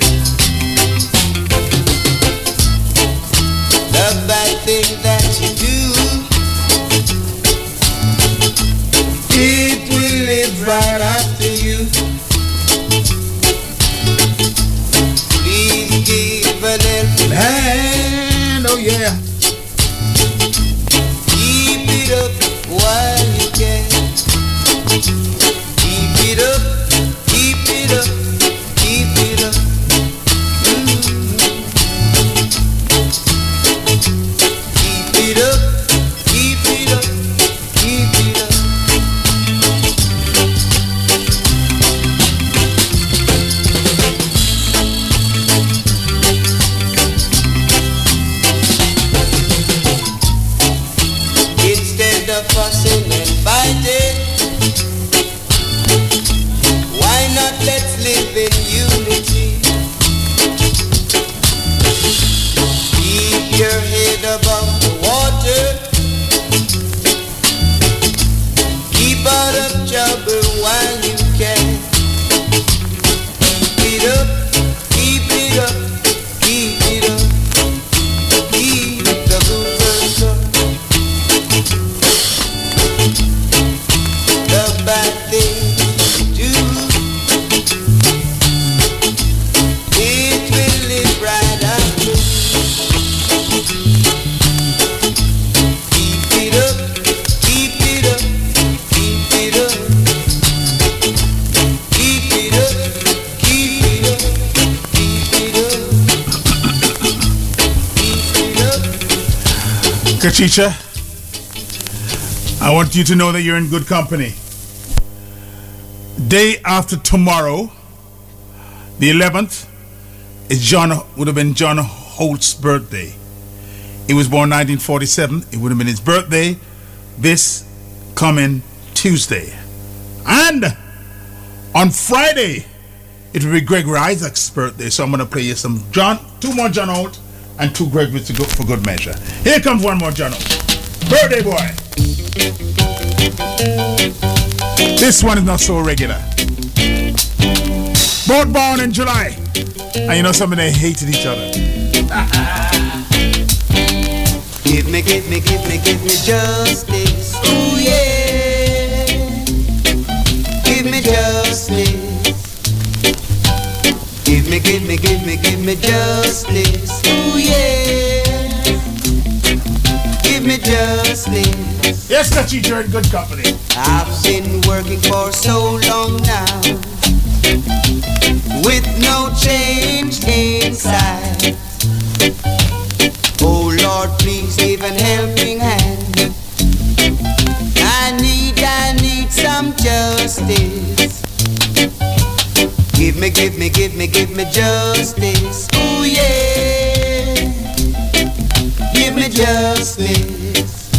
I want you to know that you're in good company. Day after tomorrow, the 11th, is John would have been John Holt's birthday. He was born 1947. It would have been his birthday this coming Tuesday. And on Friday, it will be Gregory Isaacs' birthday. So I'm going to play you some John, two more John Holt and two to go for good measure. Here comes one more journal. Birthday boy. This one is not so regular. Both born in July And you know something, they hated each other. Give me, give me, give me, give me justice. Ooh yeah. Give me justice. Give me, give me, give me, me justice. Ooh yeah. Give me justice. Yes, Dutchy, you're in good company. I've been working for so long now with no change inside. Oh Lord, please give an helping hand. I need, I need some justice. Give me, give me, give me, give me justice. Ooh yeah. Give me justice.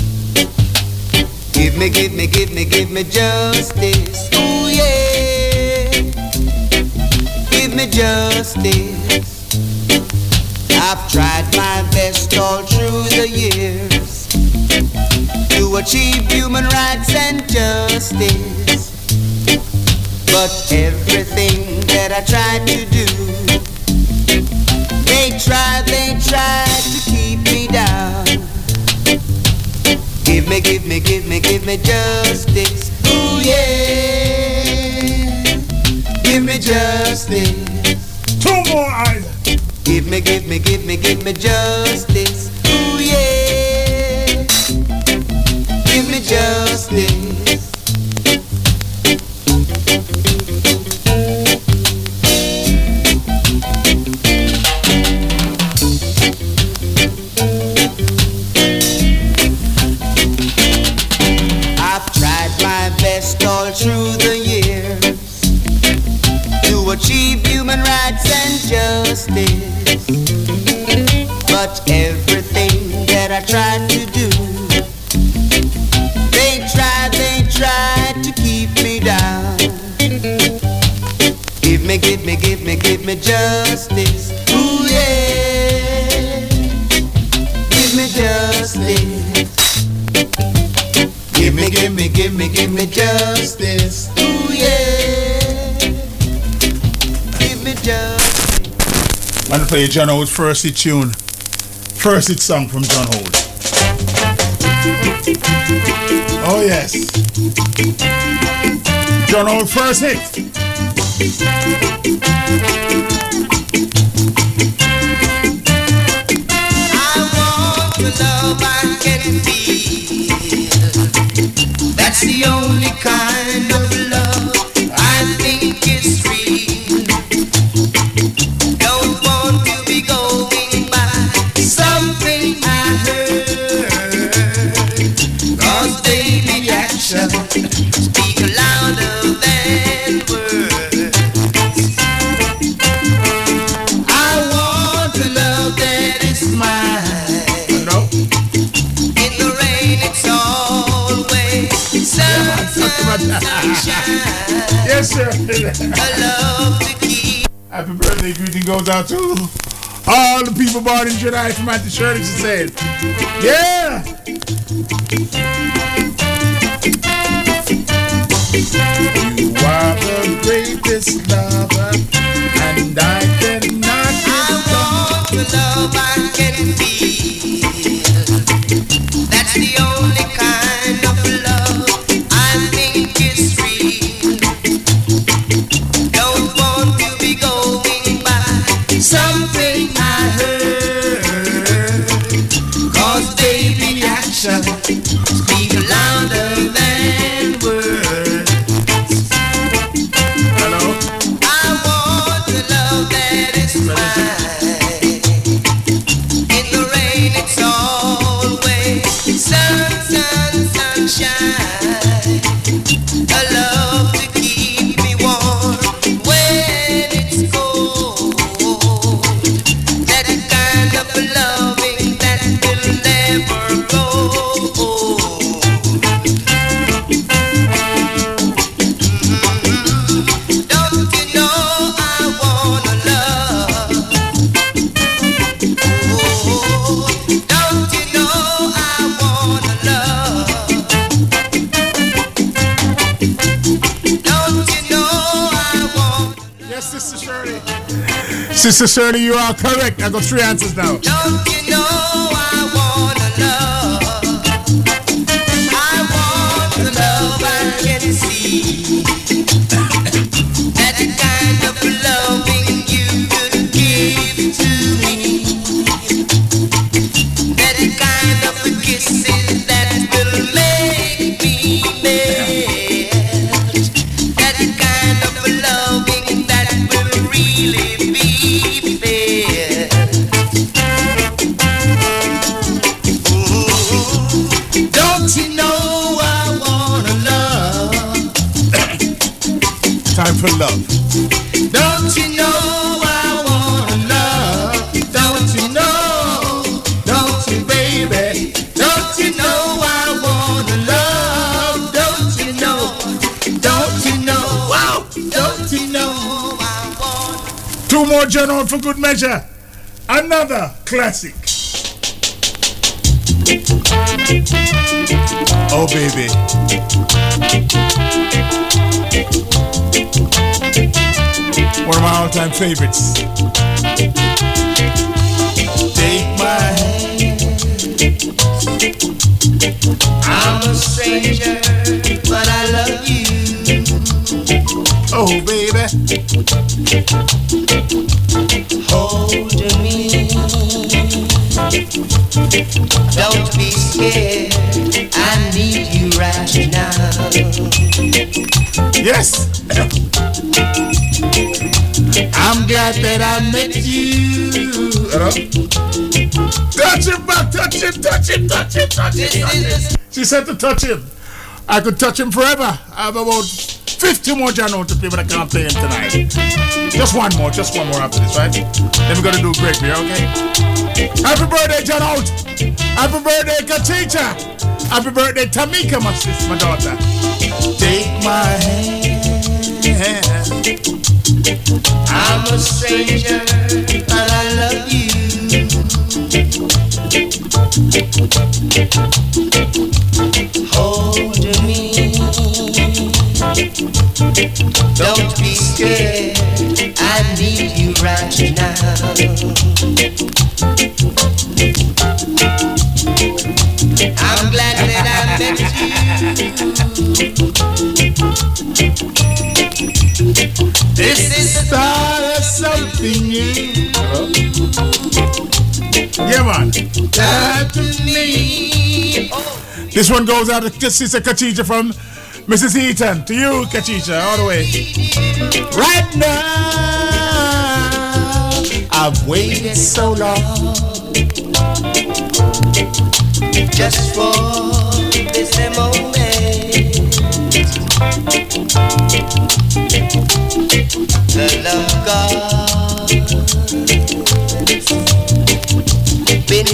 Give me, give me, give me, give me justice. Ooh yeah. Give me justice. I've tried my best all through the years to achieve human rights and justice. But everything that I tried to do, they tried, they tried to keep me down. Give me, give me, give me, give me justice. Ooh yeah. Give me justice. Two more eyes. Give me, give me, give me, give me justice. Ooh yeah. Give me justice. Justice. But everything that I tried to do, they tried, they tried to keep me down. Give me, give me, give me, give me justice. Ooh yeah. Give me justice. Give me, give me, give me, give me justice. I'm gonna play John Holt's first hit tune. First hit song from John Holt. Oh yes. John Holt first hit. I want the love I can feel. That's the only kind Yes, sir. Happy birthday greeting goes out to all the people born in July from Auntie Shirley, she said. Yeah! You are the greatest lover, and I the love I can feel. Sister Shirley, you are correct. I got three answers now. John Holt for good measure. Another classic. Oh, baby. One of my all time favorites. Take my hand. I'm a stranger, but I love you. Oh, baby. Don't be scared. I need you right now. Yes. I'm glad that I met you. Hello? Touch him back, touch him, touch him, touch him, touch him. Touch him. She said to touch him. I could touch him forever. I have about 50 more Jano to play, but I can't play him tonight. Just one more, just one more after this, right? Then we're gonna do Gregory, okay? Happy birthday, John! Happy birthday, Kachicha! Happy birthday, Tamika, my sister, my daughter. Take my hand. I'm a stranger, but I love you. Hold me. Don't be scared. I need you right now. That to me. This one goes out to Sister Kachicha from Mrs. Eaton. To you, Kachicha, all the way. Right now, I've waited so long. just for this moment. The love God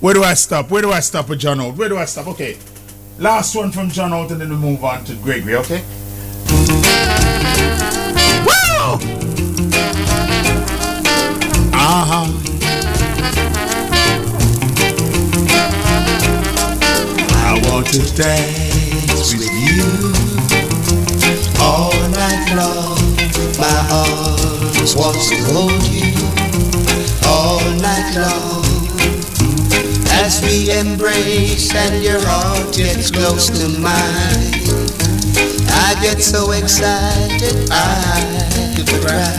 Where do I stop? Where do I stop with John Holt? Where do I stop? Okay. Last one from John Holt and then we move on to Gregory, okay? Woo! Uh-huh. I want to dance embrace and your heart gets close to mine, I get so excited I could cry.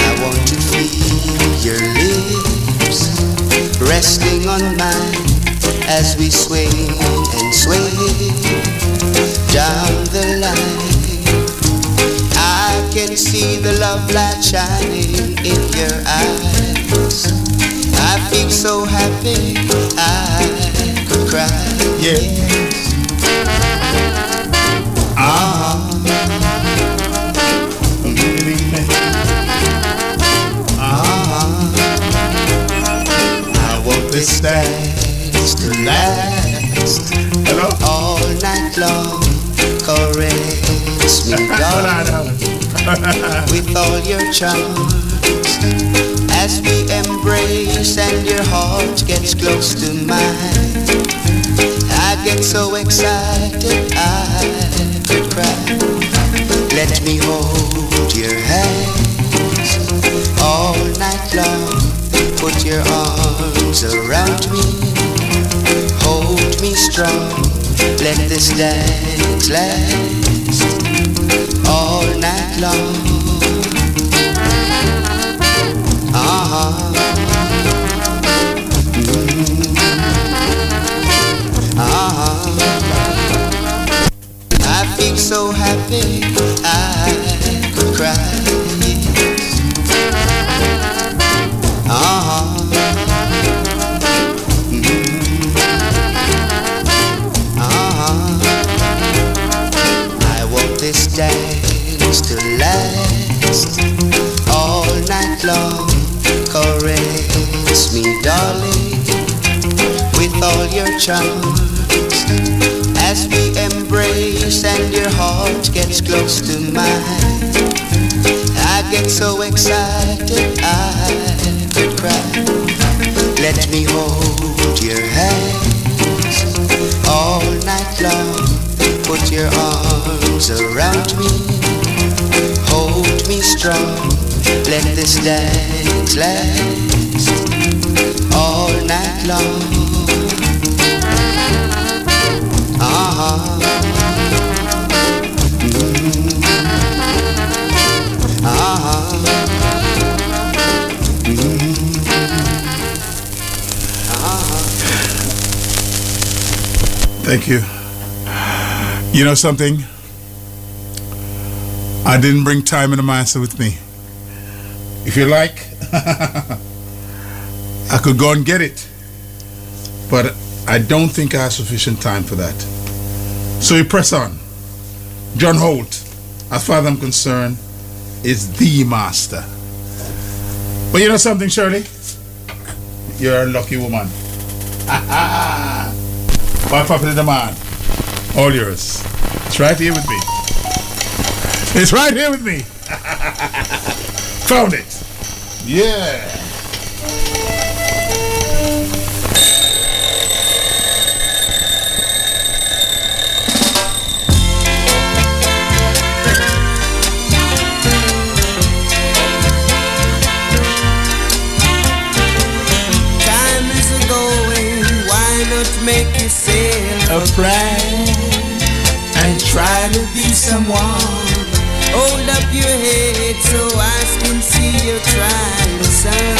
I want to feel your lips resting on mine as we swing and sway down the line. I can see the love light shining in your eyes. I feel so happy I could cry. Yes. Ah. Ah. I want this dance to last all night long. Caress me, darling, with all your charms. As we embrace and your heart gets close to mine, I get so excited I could cry. Let me hold your hands all night long. Put your arms around me, hold me strong. Let this dance last all night long. Last all night long. Me, darling, with all your charms. As we embrace and your heart gets close to mine, I get so excited I could cry. Let me hold your hands all night long. Put your arms around me, hold me strong. Let this dance last all night long. Uh-huh. Thank you. You know something? I didn't bring time and the master with me. If you like, I could go and get it. But I don't think I have sufficient time for that. So we press on. John Holt, as far as I'm concerned, is the master. But you know something, Shirley? You're a lucky woman. Puppet the man. All yours. It's right here with me. It's right here with me. Found it. Yeah. Yourself and try to be someone? Hold up your head so eyes can see you're trying, son.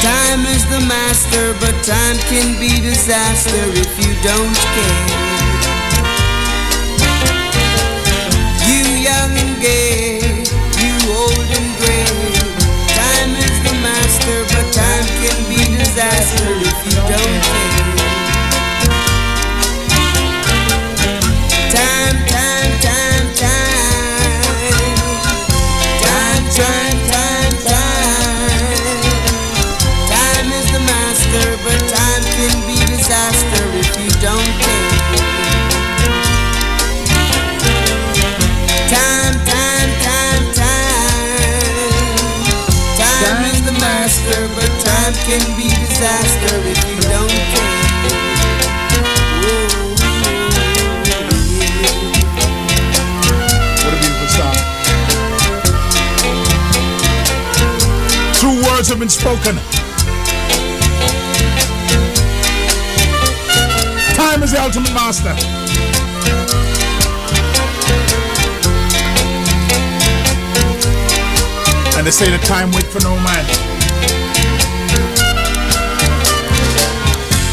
Time is the master, but time can be disaster if you don't care. You young and gay, you old and gray. Time is the master, but time can be disaster you don't. Have. Time is the ultimate master. And they say the time wait for no man.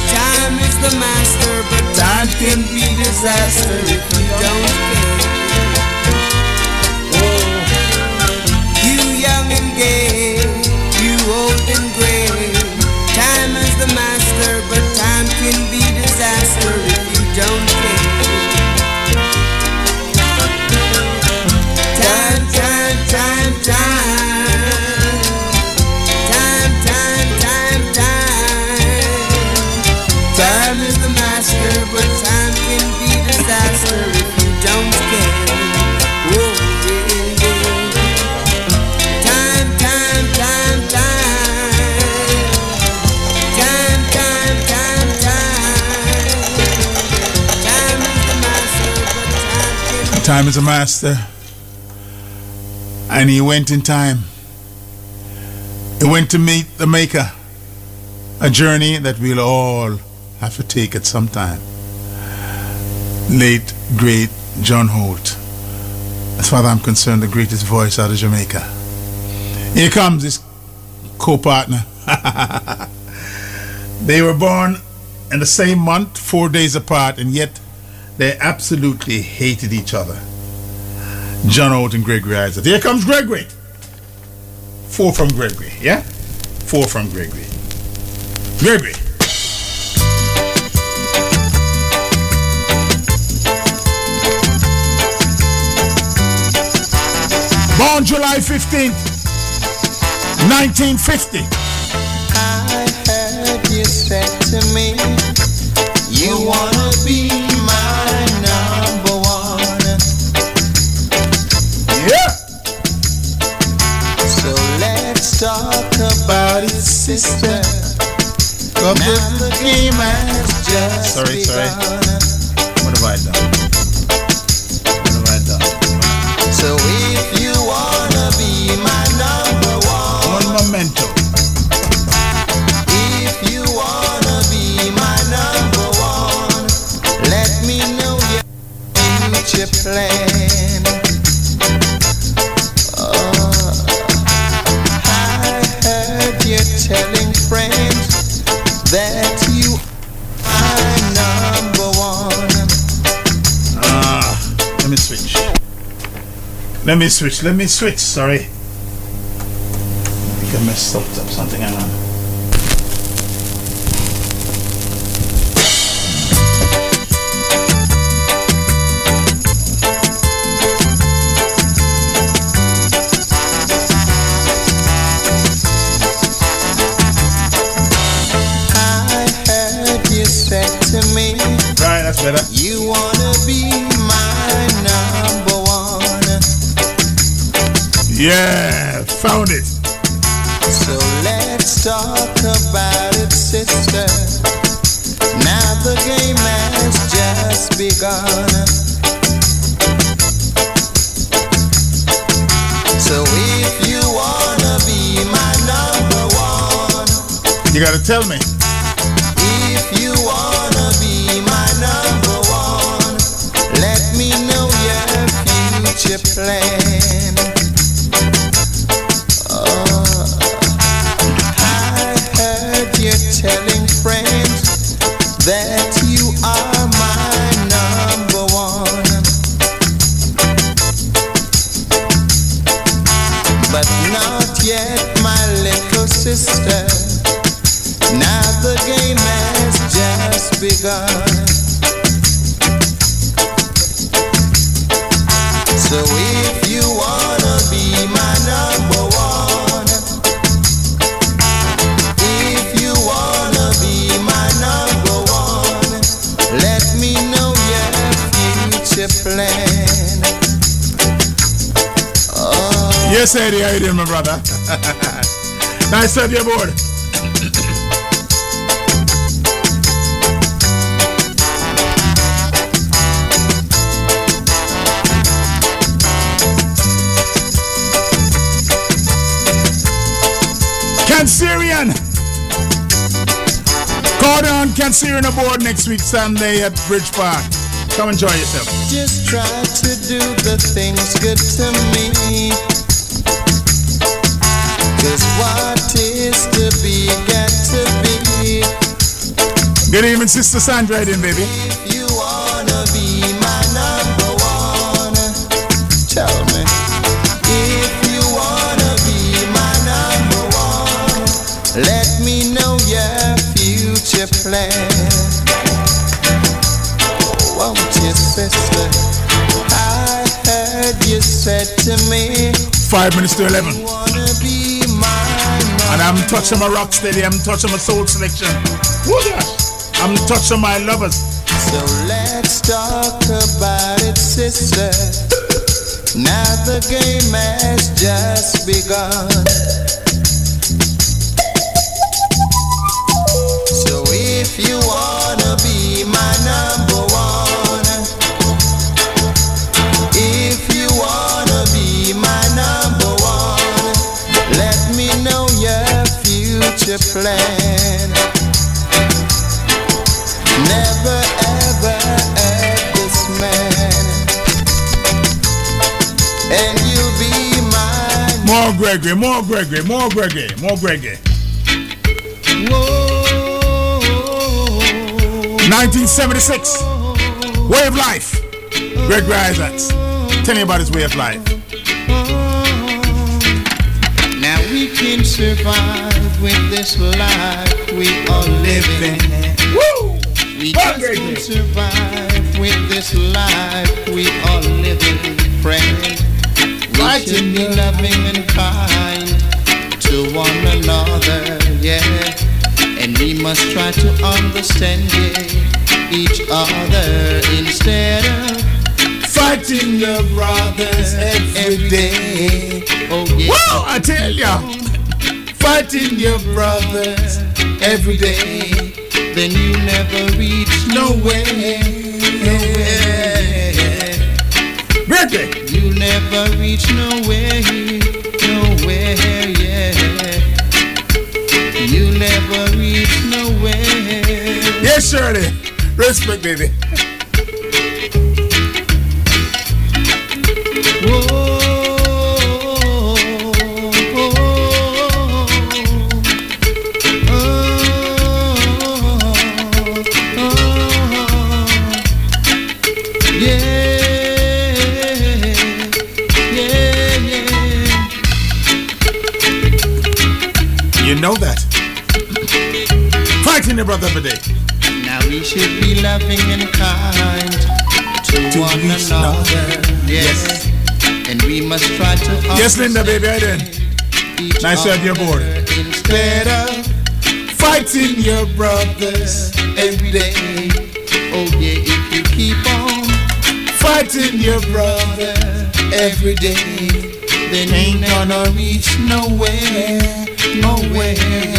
Time is the master, but time can be disaster if you don't Time is a master. And he went in time. He went to meet the Maker. A journey that we'll all have to take at some time. Late, great John Holt. As far as I'm concerned, the greatest voice out of Jamaica. Here comes his co-partner. they were born in the same month, four days apart, and yet they absolutely hated each other. John Holt and Gregory Isaac. Here comes Gregory. Four from Gregory, yeah? Four from Gregory. Gregory. Born July 15th, 1950. I heard you said to me, you wanna be sister. Cause the game has just Sorry, sorry. begun. What Let me switch. Let me switch. Sorry. I think I messed up something. Hang on. yourself, your board. Cancerian. Call on, Cancerian aboard next week, Sunday at Bridge Park. Come enjoy yourself. Just try to do the things good to me. Good evening, Sister Sandra Eden, baby. If you wanna be my number one, tell me. If you wanna be my number one, let me know your future plan. Won't you, sister? I heard you said to me, Five minutes to 11. Wanna be my And I'm touching my rock steady, I'm touching my soul selection. Woo gosh. I'm touching my lovers. So let's talk about it, sister. Now the game has just begun. Plan. Never ever this man, and you'll be mine. More Gregory, more Gregory, more Gregory, more Gregory. Whoa. 1976. Way of life. Gregory Isaacs. Tell me about his way of life. Now we can survive with this life we are living. Woo! We just can survive with this life we are living, friend. We should be loving and kind to one another, yeah. And we must try to understand yeah, each other instead of fighting your brothers every day. Oh yeah. Whoa, I tell ya. Fighting your brothers every day, then you never reach nowhere. Gregory. You never reach nowhere, nowhere, yeah. You never reach nowhere. Yes, Shirley. Respect, baby. You know that. Fighting your brother every day. Now we should be loving and kind to, one each another. Yes. And we must try to Yes, Linda, baby, I did. Nice to have you aboard. instead of fighting your brothers every day. Oh yeah, if you keep on fighting your brother every day, then ain't gonna reach nowhere, nowhere.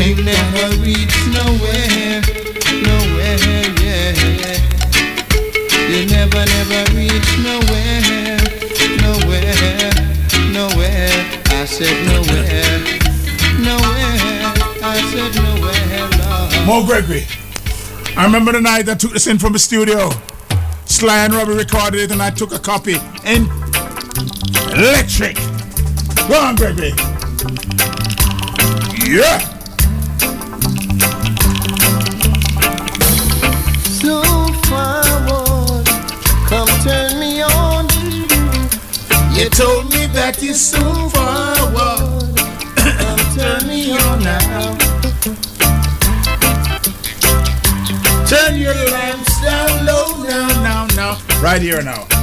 Ain't never reach nowhere, nowhere, yeah. You never, never reach nowhere, nowhere, nowhere. I said nowhere, nowhere. I said nowhere, Lord. More Gregory. I remember the night I took this in from the studio. Sly and Robbie recorded it and I took a copy in electric. Go on, baby. Yeah. So forward, come turn me on. You told me that you're so forward. Come turn me on now. Turn your lamps down low now, now, now. Right here now.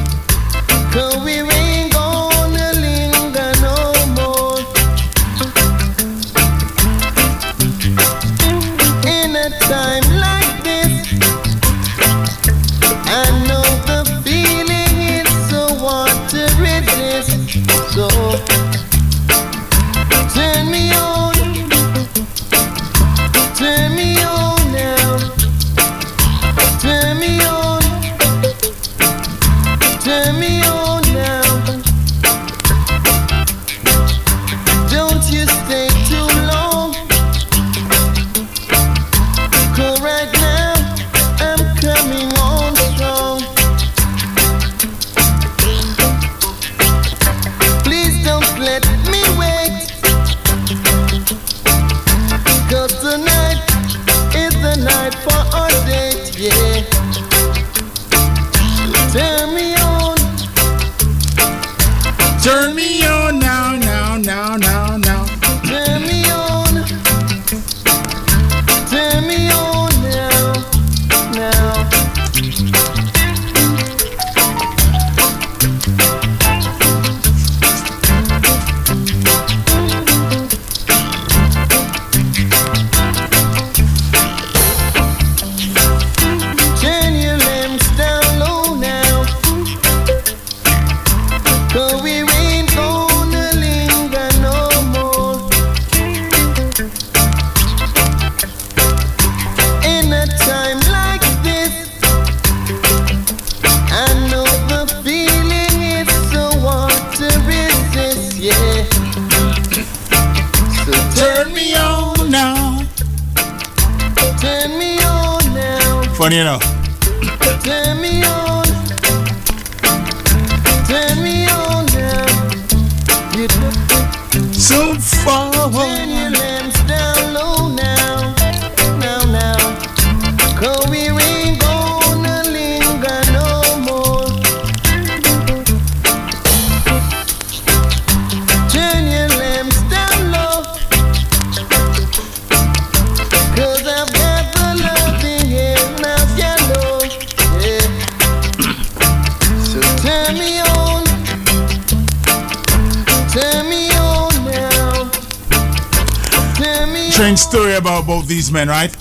Right?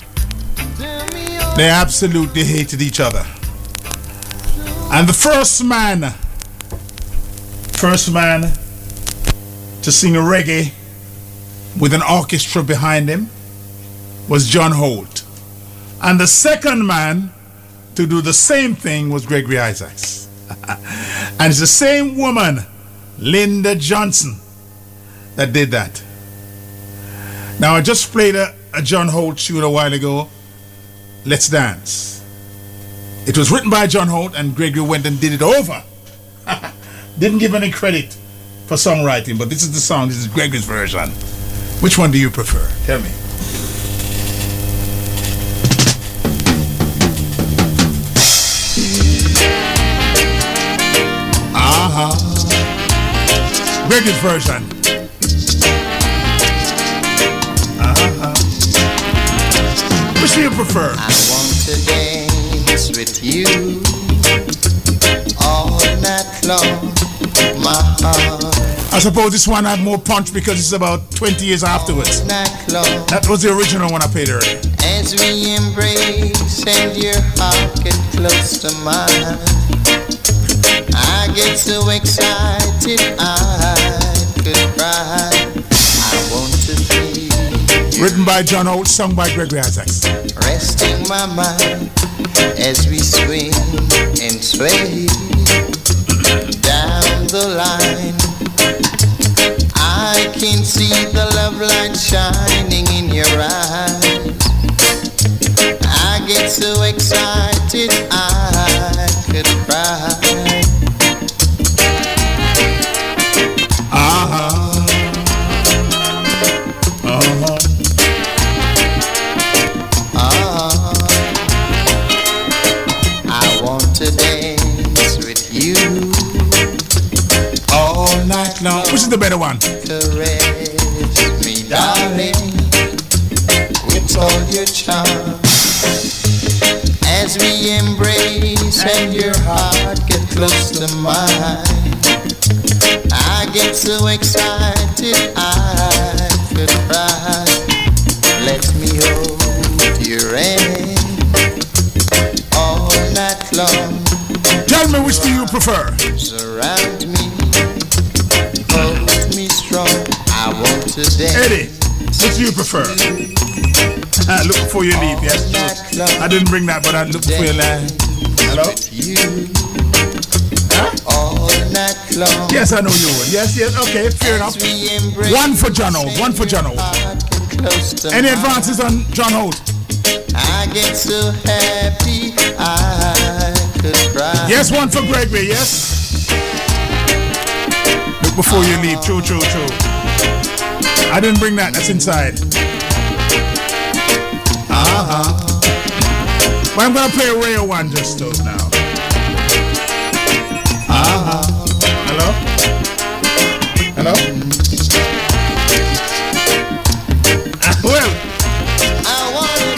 They absolutely hated each other. And the first man, first man to sing a reggae with an orchestra behind him was John Holt. And the second man to do the same thing was Gregory Isaacs. and it's the same woman, Linda Johnson, that did that. Now, I just played a, a John Holt tune a while ago. Let's Dance. It was written by John Holt, and Gregory went and did it over. Didn't give any credit for songwriting, but this is the song. This is Gregory's version. Which one do you prefer? Tell me. Uh huh. Gregory's version. Which do you prefer? I want to dance with you all night long. My heart I suppose this one had more punch because it's about 20 years afterwards. That was the original one I played earlier. As we embrace and your heart get close to mine, I get so excited I could cry. Written by John Holt, sung by Gregory Isaacs. resting my mind as we swing and sway down the line. I can see the love light shining in your eyes. I get so excited I could cry. Is the better one? Caress me, darling, with all your charm. As we embrace and your heart get close to mine, I get so excited I could cry. Let me hold your hand all night long. Tell me which do you prefer? Surround I want. Eddie, which do you prefer? Uh, look before you leave, yes? I didn't bring that, but I looked before you left. Hello? Long. Yes, I know you would. Yes, yes, okay, fair enough. One for John one for John. Any advances on John Holt? I get so happy I could cry. Yes, one for Gregory, yes? Look before you leave, true, true, true. I didn't bring that, that's inside. Uh-huh. Well, I'm gonna play a rare one just though now. Uh-huh. Hello? Hello? Well,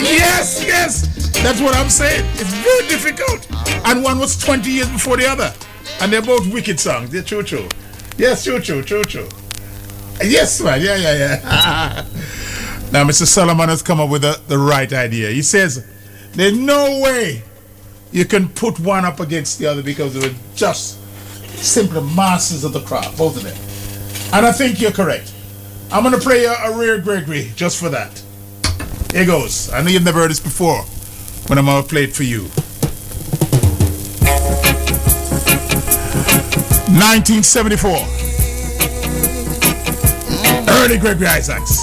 yes, yes. That's what I'm saying. It's very difficult. And one was 20 years before the other. And they're both wicked songs. They're true. Yes, choo-choo, true. Yes, man. Yeah, yeah, yeah. now, Mr. Solomon has come up with the, the right idea. He says, there's no way you can put one up against the other because they were just simply masters of the craft, both of them. And I think you're correct. I'm going to play a, a rare Gregory just for that. Here goes. I know you've never heard this before when I'm going to play it for you. 1974. Early Gregory Isaacs.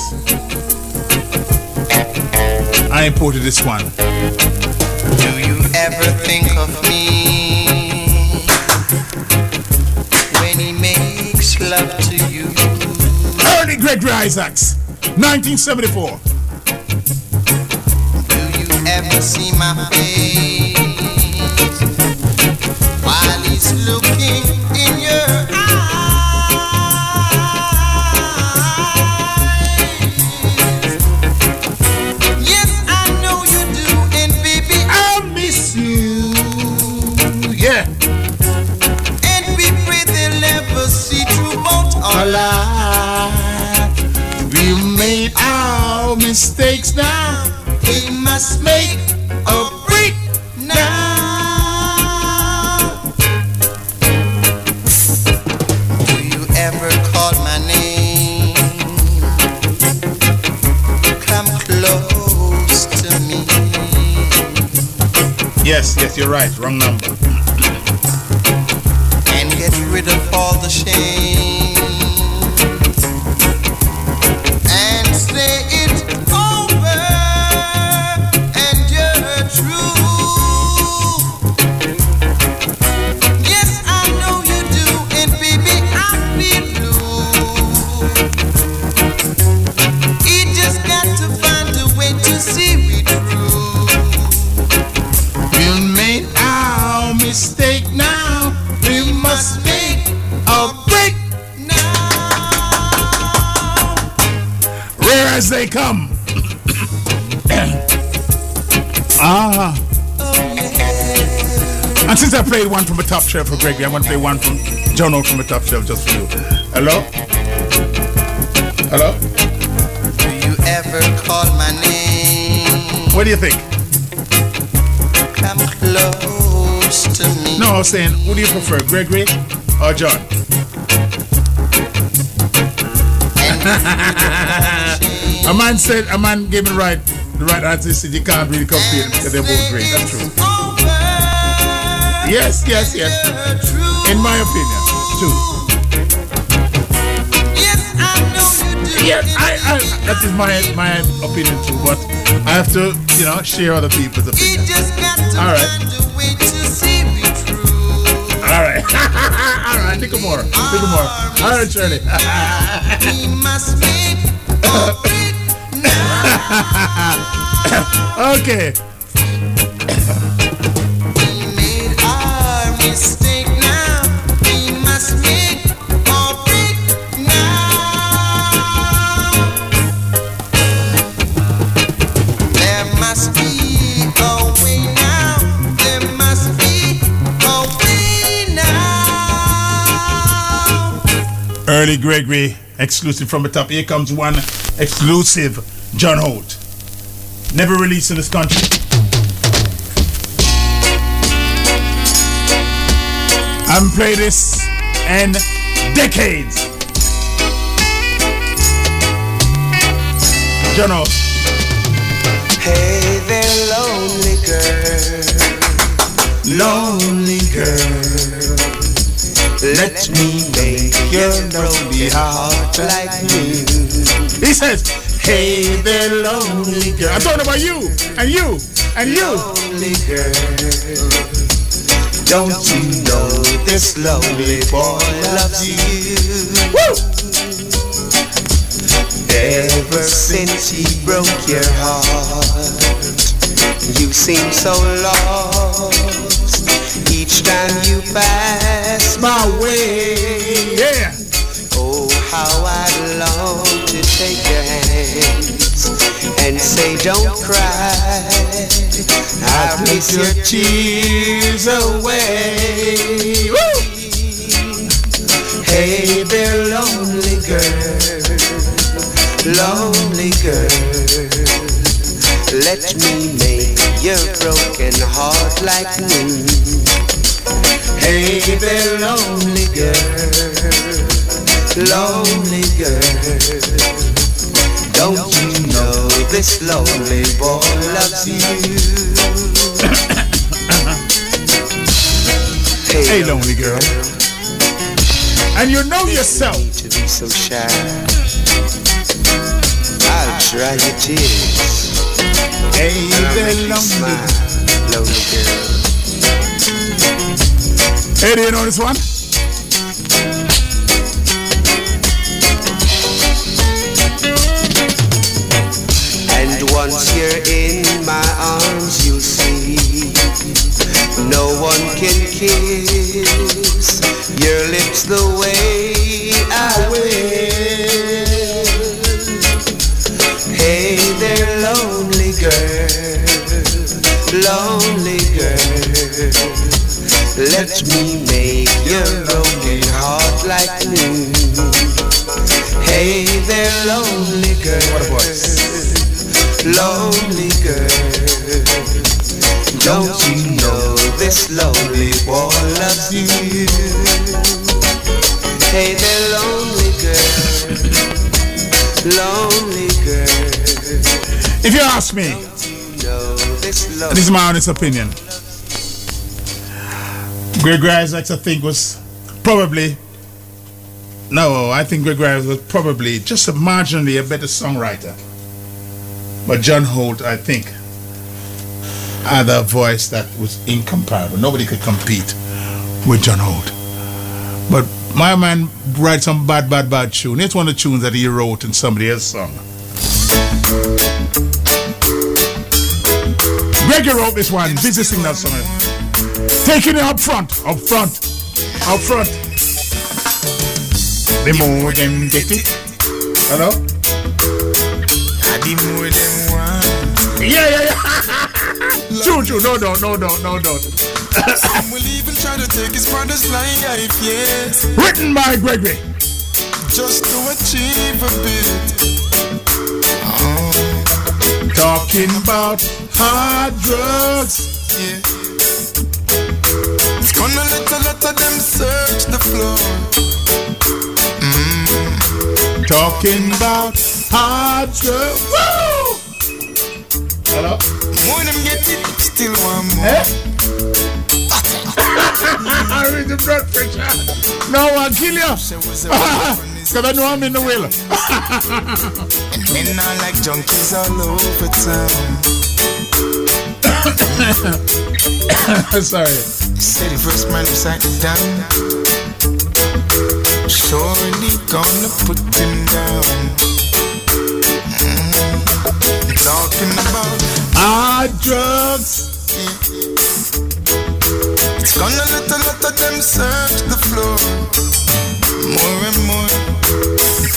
I imported this one. Do you ever think of me when he makes love to you? Early Gregory Isaacs, 1974. Do you ever see my face while he's looking in your must make a break now. Do you ever call my name? Come close to me. Yes, yes, you're right. Wrong number. And since I played one from a top shelf for Gregory, I'm going to play one from John Holt from a top shelf just for you. Hello? Hello? Do you ever call my name? What do you think? Come close to me. No, I was saying, who do you prefer, Gregory or John? a man said, a man gave me right, the right answer. He said you can't really compare them because they're both great. That's true. Yes, yes, yes. In my opinion, too. Yes, I, I, that is my my opinion too. But I have to, you know, share other people's opinions. All right. All right. All right. Think of more. Think of more. All right, Shirley. We must make okay. Gregory, exclusive from the top. Here comes one exclusive John Holt. Never released in this country. I haven't played this in decades. John Holt. Hey there, lonely girl. Lonely girl. Let me make your lonely heart like new. He says, Hey there, lonely girl. I'm talking about you and you and you. Lonely girl. Don't you know this lonely boy loves you? Woo! Ever since he broke your heart, you seem so lost. Each time you pass my way, yeah. Oh, how I'd love to take your hands and say, Don't cry. I'll miss your tears away. Woo! Hey there, lonely girl, lonely girl. Let me make your broken heart like new. Hey there, lonely girl, lonely girl. Don't you know this lonely boy loves you? Hey, lonely girl. And you know yourself. To be so shy. I'll dry your tears. Hey and I'll there, make you lonely lonely girl. Hey, do you know this one? And once you're in my arms, you'll see no one can kiss your lips the way this is my honest opinion. Gregory Isaacs, I think, was probably. No, I think Gregory Isaacs was probably just a marginally a better songwriter. But John Holt, I think, had a voice that was incomparable. Nobody could compete with John Holt. But my man writes some bad, bad, bad tune. It's one of the tunes that he wrote in somebody else's song. Reggae wrote this one. Busy sing that song. Taking it up front, up front, up front. The more them get it. Hello? The more them want. Yeah, yeah, yeah. True, true. No, no, no, no, no, no. Some will even try to take his father's life, yes. Written by Gregory. Just to achieve a bit. Oh. Talking about hard drugs. Yeah. It's gonna let a lot of them search the floor. Talking about hard drugs. Woo! Hello? More them get it, still want more. Eh? I read the blood pressure. No one kill you. Because I know I'm in the wheel. And men are like junkies all over town. Sorry. The first man it down. Surely gonna put him down. Mm. Talking about hard drugs. It's gonna let a lot of them search the floor. More and more.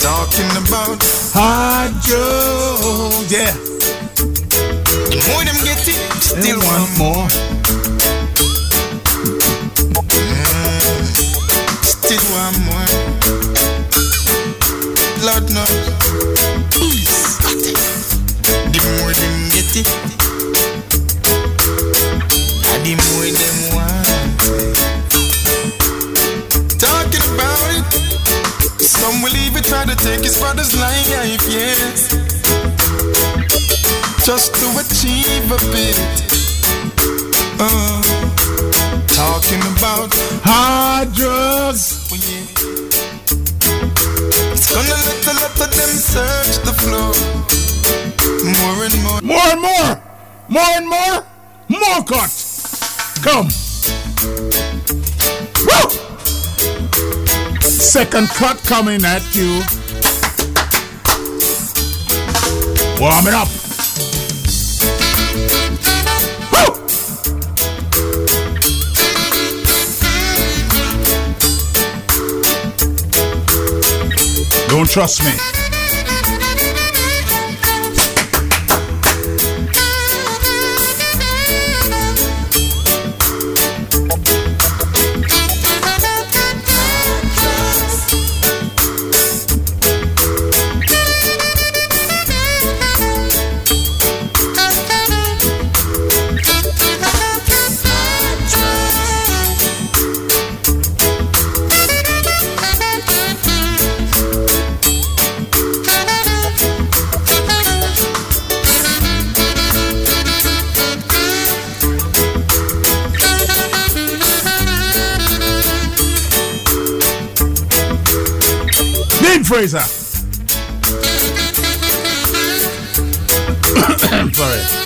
Talking about hard drugs. Yeah. More them get it, still want more. Still want more. Lord knows. Please. The more them get it, the more them want it. Talking about it, some will even try to take his father's life, yes. Just to achieve a bit. Uh, talking about hard drugs. Oh, yeah. It's gonna let a lot of them search the floor. More and more. More and more. More and more. More cut. Come. Woo! Second cut coming at you. Warm it up. Don't trust me. Fraser. Sorry.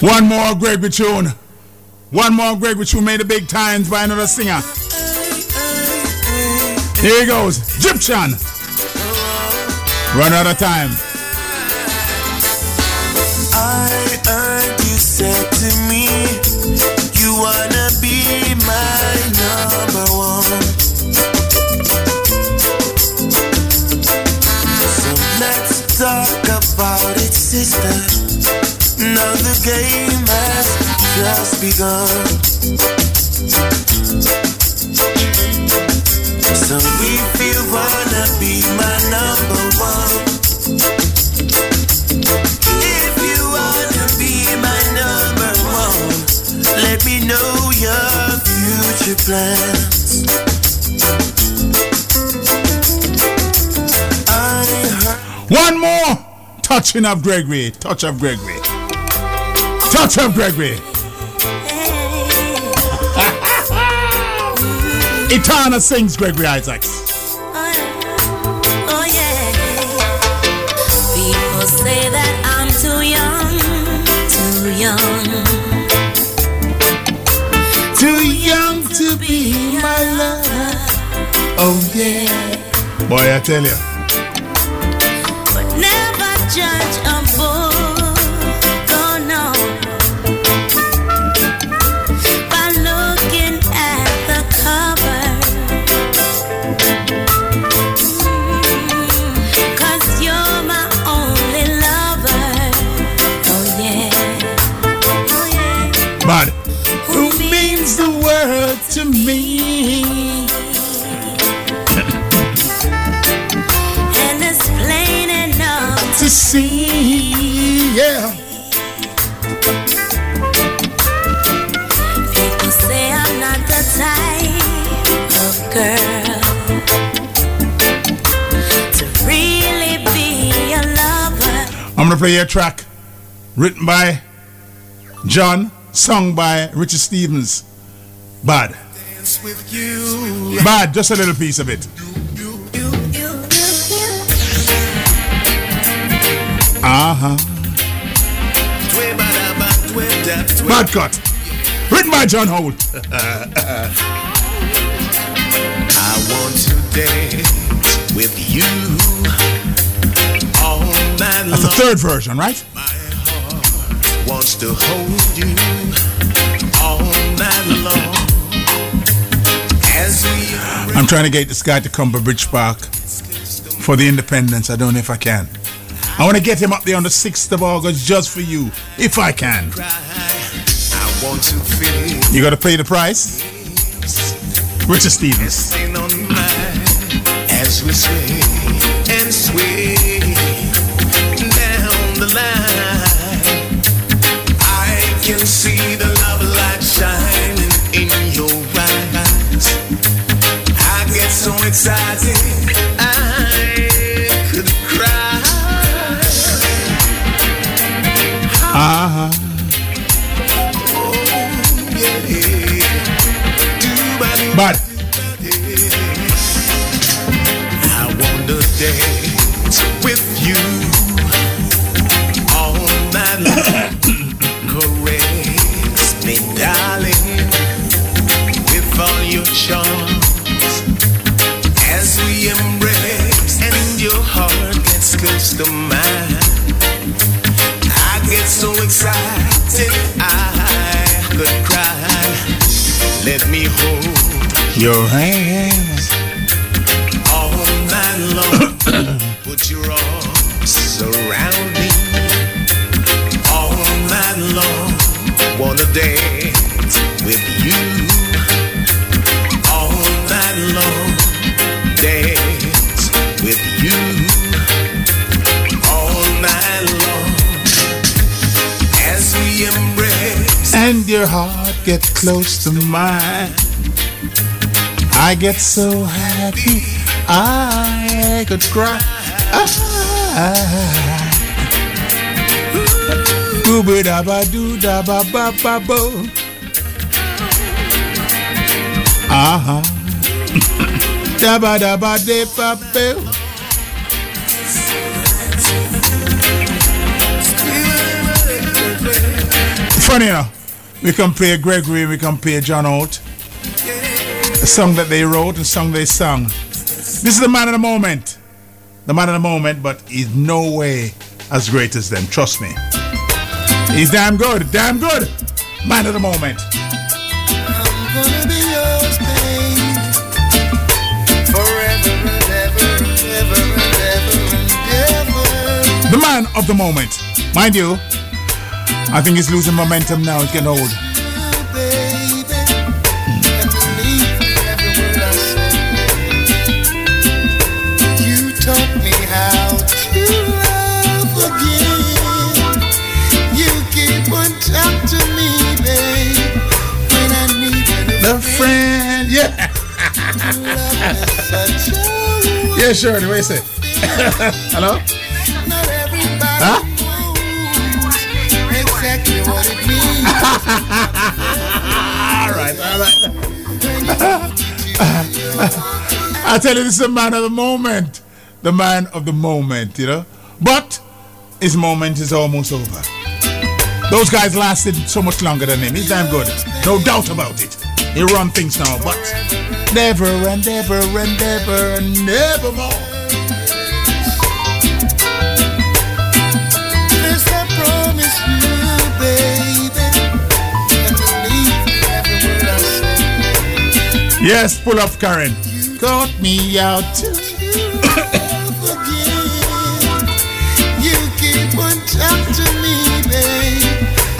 One more Gregory tune. One more Gregory tune made the big times by another singer. Here he goes. Egyptian. Run out of time. Game has just begun. So if you wanna be my number one, if you wanna be my number one, let me know your future plans. One more touching of Gregory. Touch of Gregory. Touch of Gregory. Etana sings Gregory Isaacs. Oh yeah. People say that I'm too young, too young, Too young to be my lover. Oh yeah. Boy, I tell you. Gonna play a track written by John, sung by Richard Stevens. Bad. dance with you. Bad, just a little piece of it. Uh huh. Bad cut. Written by John Holt. I want to dance with you That's the third version, right? Wants to hold you all night long. As we I'm trying to get this guy to come to Bridge Park for the independence. I don't know if I can. I want to get him up there on the 6th of August just for you, if I can. I want to You got to pay the price. Richard Stevens. Can see the love light shining in your eyes. I get so excited, I could cry. Uh huh. But I want to dance your hands all night long. Put your arms around me all night long. Wanna dance with you all night long. Dance with you all night long. As we embrace and your heart get close to mine. I get so happy I could cry. Boo da ba doo da ba ba ba bo. Uh huh. da ba da ba de ba bo. Funny, you we can play Gregory, we can play John Holt. A song that they wrote, a song they sung. This is the man of the moment. The man of the moment, but he's no way as great as them. Trust me. He's damn good, damn good. Man of the moment. The man of the moment. Mind you, I think he's losing momentum now. He's getting old. The friend, yeah. Yeah, sure. What do you say? Hello? Huh? exactly what it means. all right, all right. I tell you, this is the man of the moment. The man of the moment, you know. But his moment is almost over. Those guys lasted so much longer than him. He's damn good. No doubt about it. He run things now, but never and ever and ever and never more. This I promise you, baby. And to leave every word I say. Yes, pull up, Karen. Got me out. To you keep on talk to me, babe.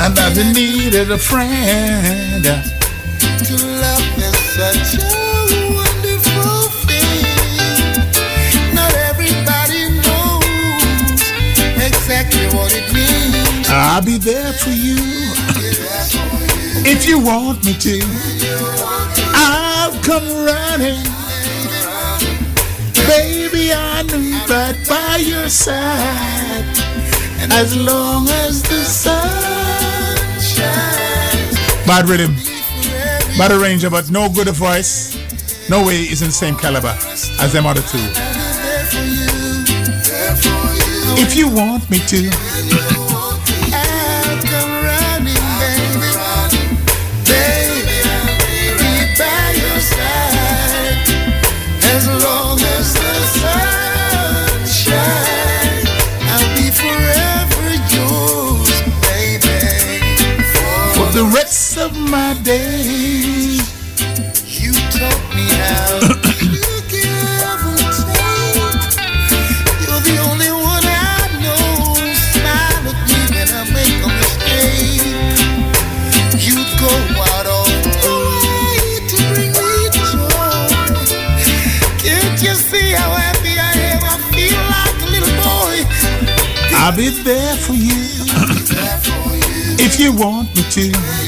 And I've needed a friend. To love is such a wonderful thing. Not everybody knows exactly what it means. I'll be there for you if you want me to. I'll come running. Baby, I by your side. As long as the sun shines. Bad rhythm, bad Ranger, but no good voice. No way is in the same caliber as them other two. If you want me to. Rest of my days. You taught me how to give and take. You're the only one I know. Smile at me when I make a mistake. You go out all the way to bring me joy. Can't you see how happy I am? I feel like a little boy. I'll be there for you if you want me to.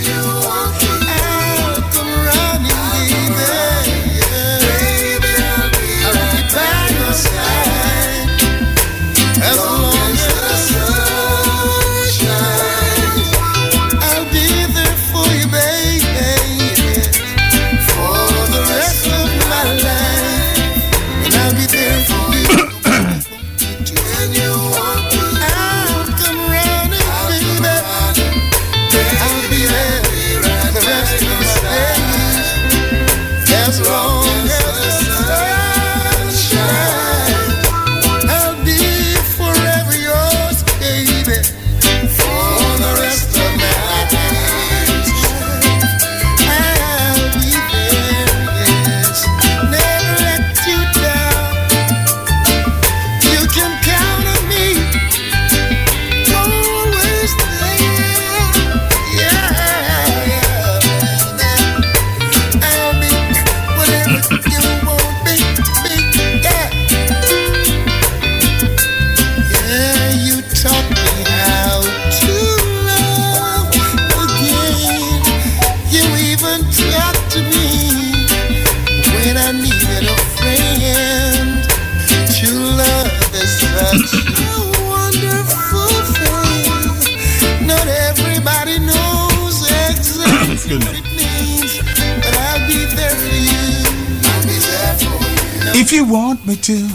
If you want me to.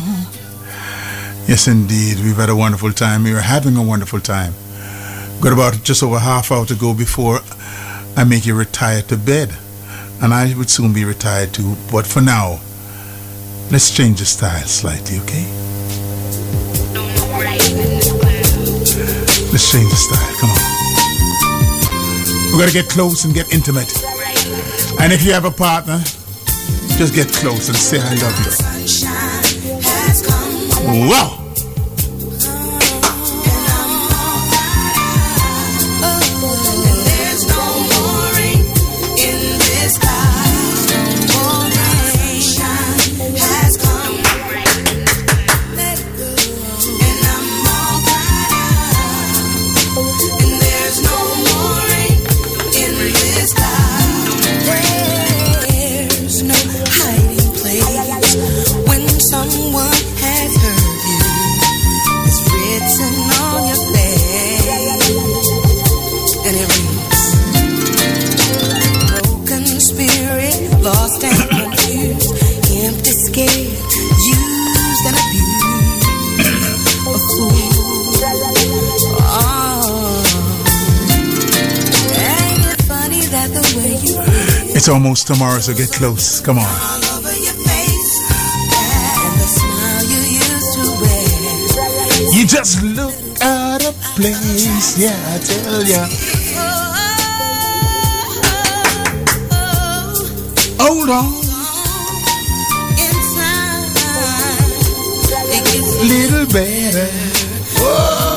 Yes, indeed. We've had a wonderful time. We are having a wonderful time. Got about just over half hour to go before I make you retire to bed. And I would soon be retired too. But for now, let's change the style slightly, okay? Let's change the style. Come on. We gotta get close and get intimate. And if you have a partner, just get close and say I love you. Wow! Almost tomorrow, so get close. Come on. all over your face and the smile you used to wear. You just look out of place, yeah, I tell ya. Hold on, little better. Whoa.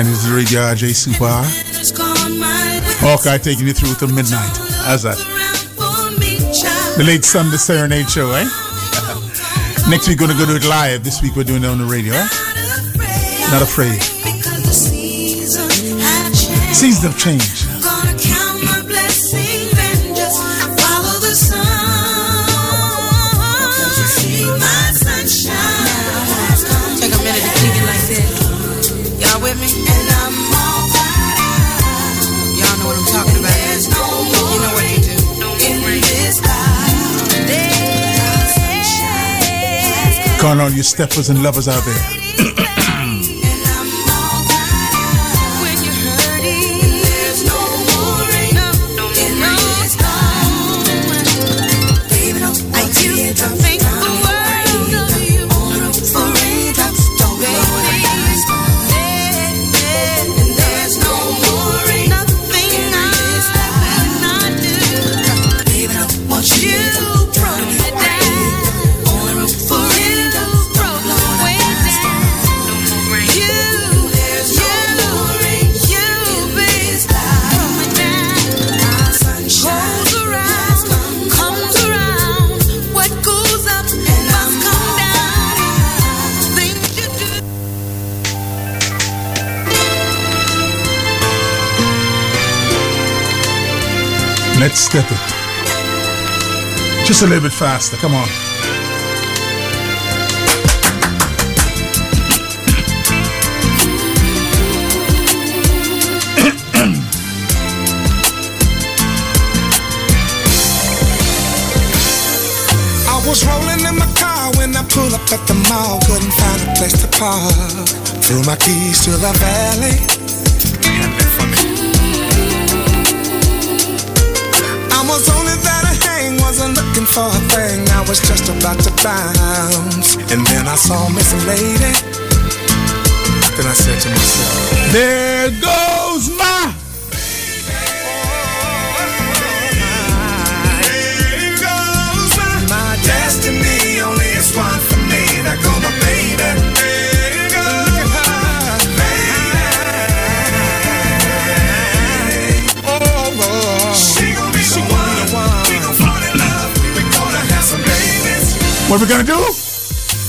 This reminded the radio RJ Super. It's gone my way. Hawkeye taking you through to midnight. How's that? For me, child. The late Sunday Serenade Show, eh? Next week, we're going to go do it live. This week, we're doing it on the radio, eh? Not afraid. Because the seasons Calling all you steppers and lovers out there. Let's step it. Just a little bit faster. Come on. I was rolling in my car when I pulled up at the mall. Couldn't find a place to park. Threw my keys to the valley. For a thing. I was just about to bounce. And then I saw Miss Lady. Then I said to myself, There goes What we gonna do?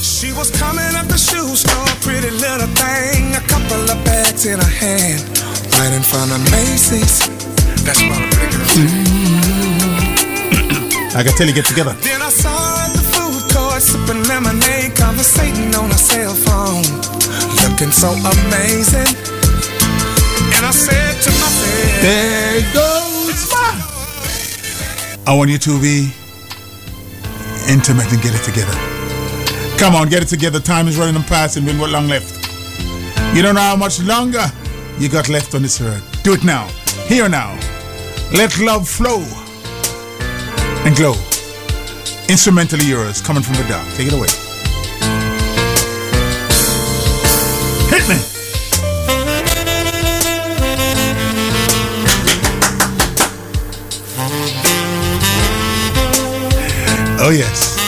She was coming up the shoe store, pretty little thing, a couple of bags in her hand, right in front of Macy's. That's why I'm picking mm-hmm. I can tell you get together. Then I saw her at the food court, sipping lemonade, conversating on her cell phone, looking so amazing. And I said to myself, There goes my. I want you to be intimate and get it together. Come on, get it together. Time is running and passing. Been what long left? You don't know how much longer you got left on this earth. Do it now. Here now. Let love flow and glow. Instrumentally yours, coming from the dark. Take it away. Oh yes.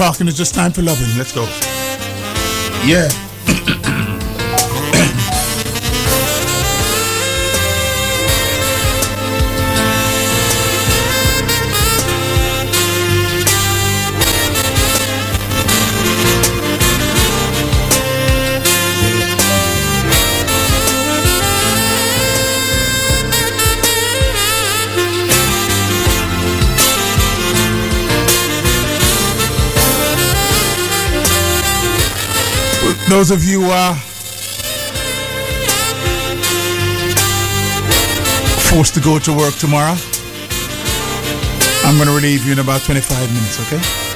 Talking, it's just time for loving. Let's go. Yeah. Those of you uh, forced to go to work tomorrow, I'm going to relieve you in about 25 minutes, okay?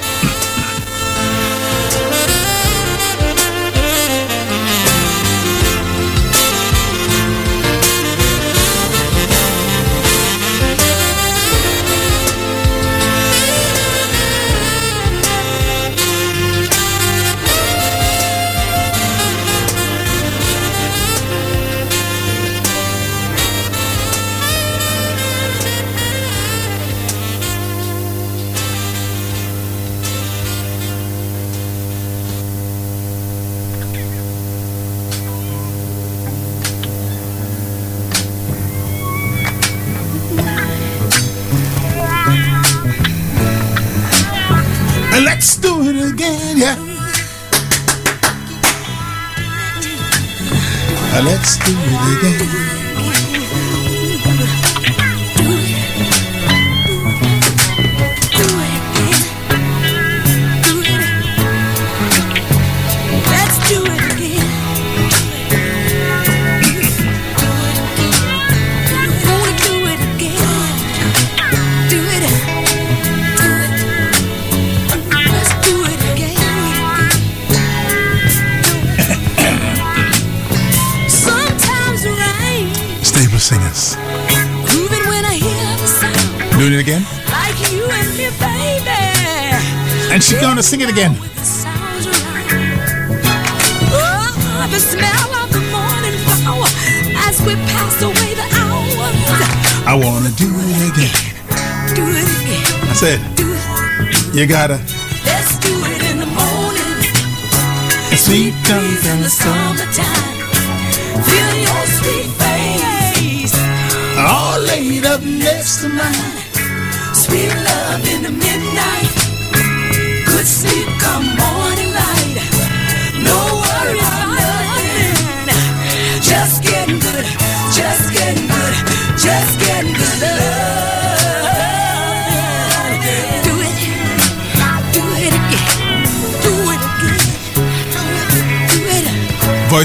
gotta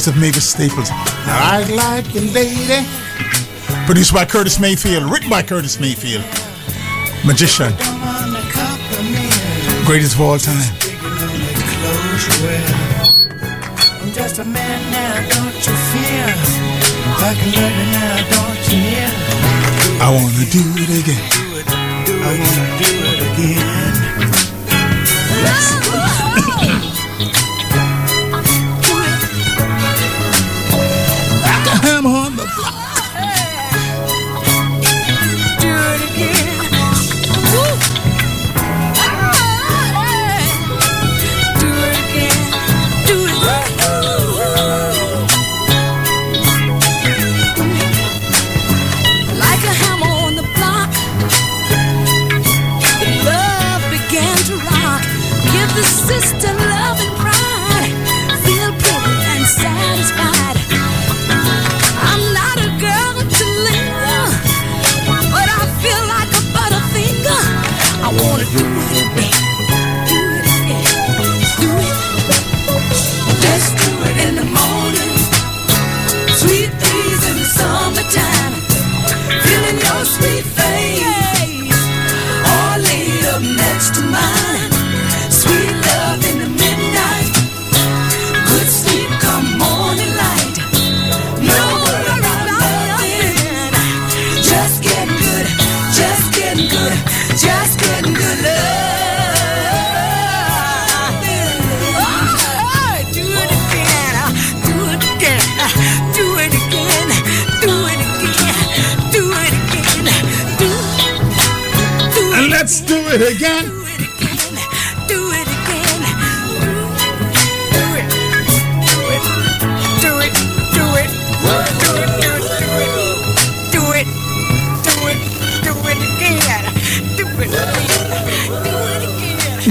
of Mavis Staples. I like you, lady. Produced by Curtis Mayfield, written by Curtis Mayfield. Magician. Greatest of all time. I'm just a man now, don't you fear. I can love you now, don't you hear? I wanna do it again. I wanna do it again.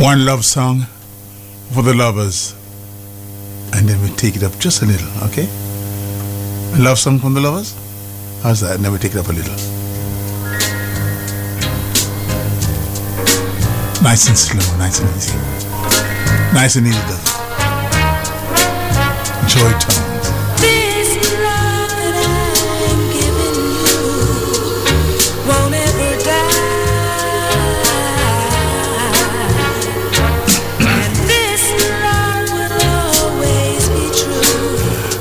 one love song for the lovers. And then we take it up just a little, okay? A love song from the lovers? How's that? Never take it up a little. Nice and slow, nice and easy. Nice and easy, does it? Enjoy time.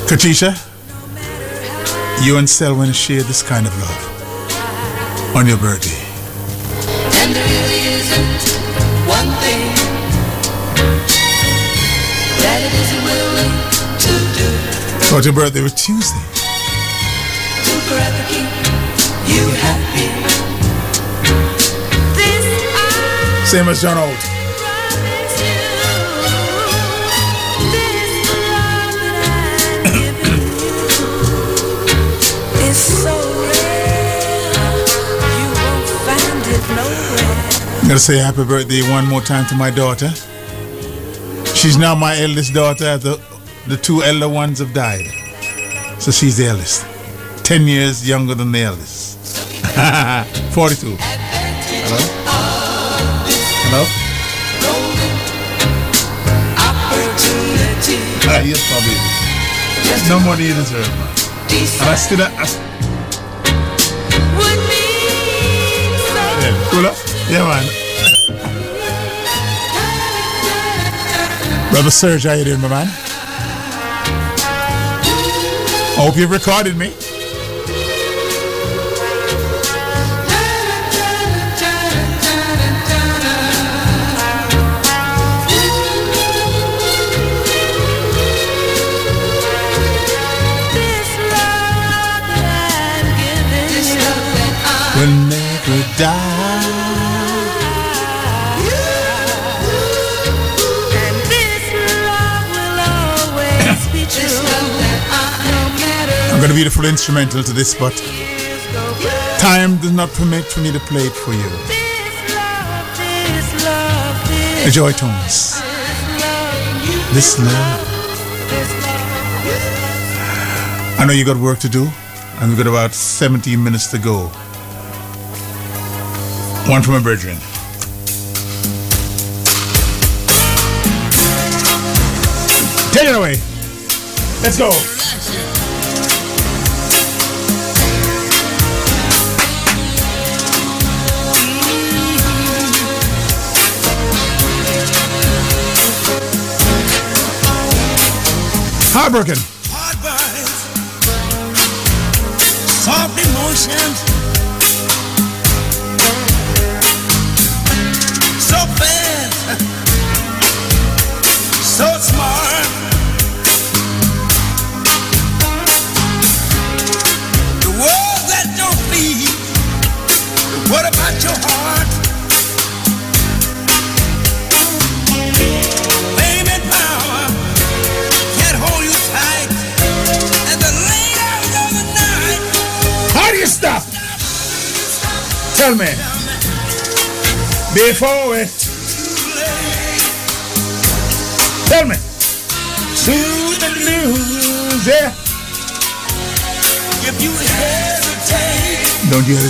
Katisha, you and Selwyn share this kind of love on your birthday. And there really isn't one thing that it isn't willing to do. Your birthday was Tuesday. To forever keep you happy. Same as John Holt. I'm gonna say happy birthday one more time to my daughter. She's now my eldest daughter The the two elder ones have died. So she's the eldest. 10 years younger than the eldest. 42. Hello? Hello? Ah, yes, probably. No more than you deserve. And I still... I, I, yeah, cool up. Yeah, man. Brother Serge, how you doing, my man? Hope you've recorded me. This love that I've given you will never die. I'm going to be the full instrumental to this, but time does not permit for me to play it for you. The Joy Tones. This love. I know you got work to do, and we've got about 17 minutes to go. One from a brethren. Take it away. Let's go. Heartbroken.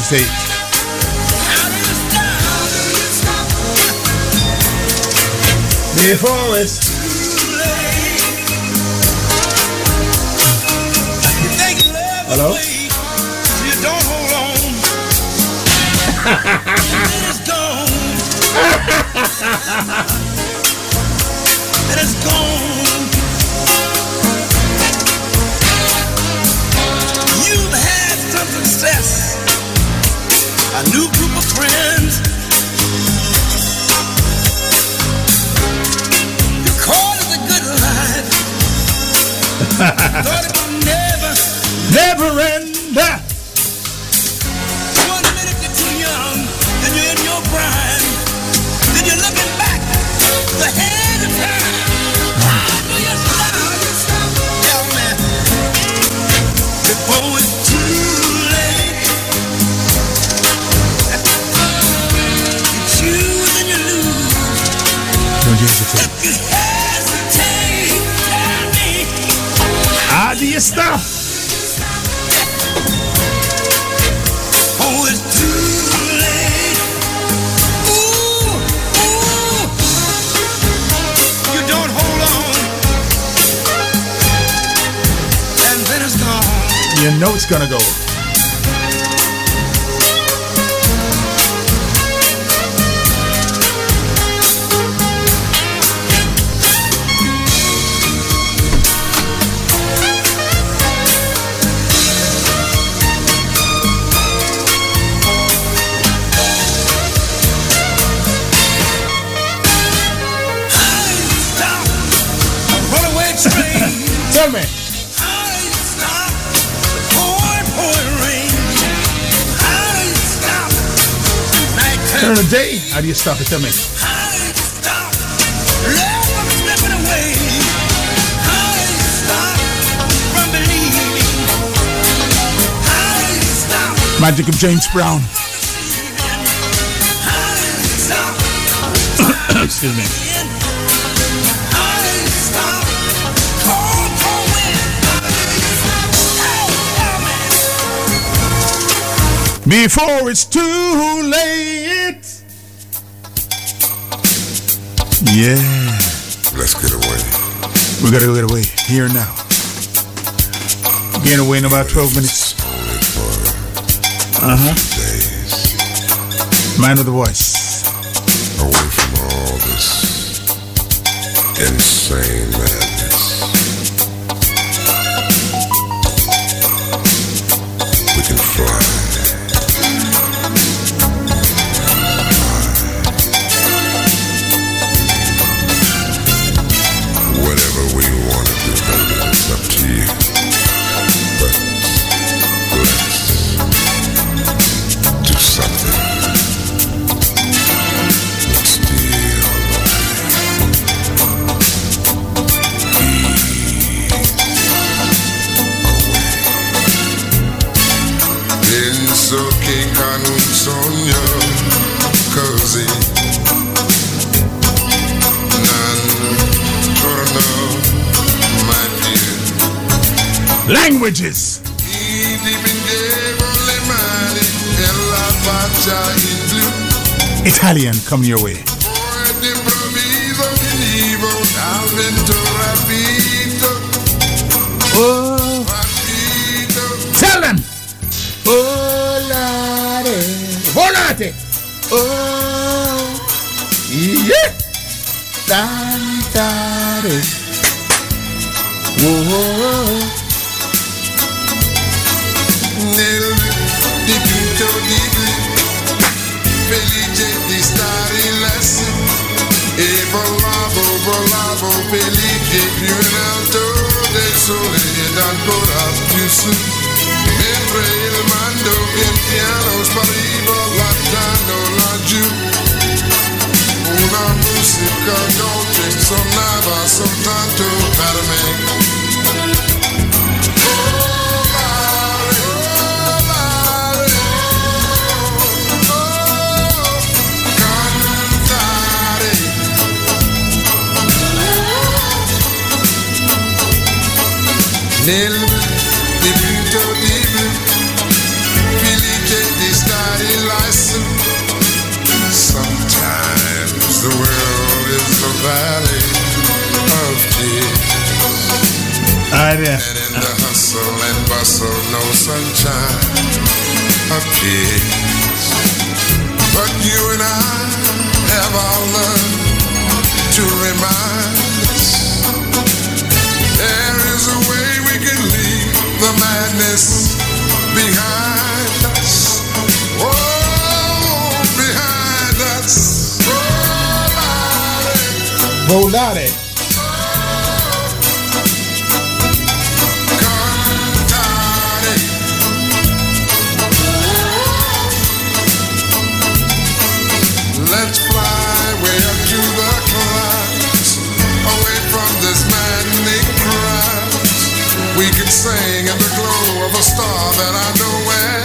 Hesitate. Before it's Hello? you don't hold on. it's gone. gone. You've had some success, a new group of friends. You call it a good life. do you stop? Oh, it's too late. Ooh, ooh. You don't hold on. And then it's gone. You know it's gonna go. Turn of the day. How do you stop it? Tell me. Magic of James Brown. Excuse me. Before it's too late. Yeah. Let's get away. We gotta get away here now. Getting away in about 12 minutes. Uh huh. Man of the voice. Blu Italian, come your way. Poi d'improvviso finivo dal vento rapito Oh. Su mentre il mando pian piano spariva lasciando laggiù. Una musica dolce suonava soltanto per me. Nel Yeah. and in the hustle and bustle no sunshine appears but you and I have all learned to remind us there is a way we can leave the madness behind us. Oh, behind us. Oh, Volare. Let's We can sing in the glow of a star that I know where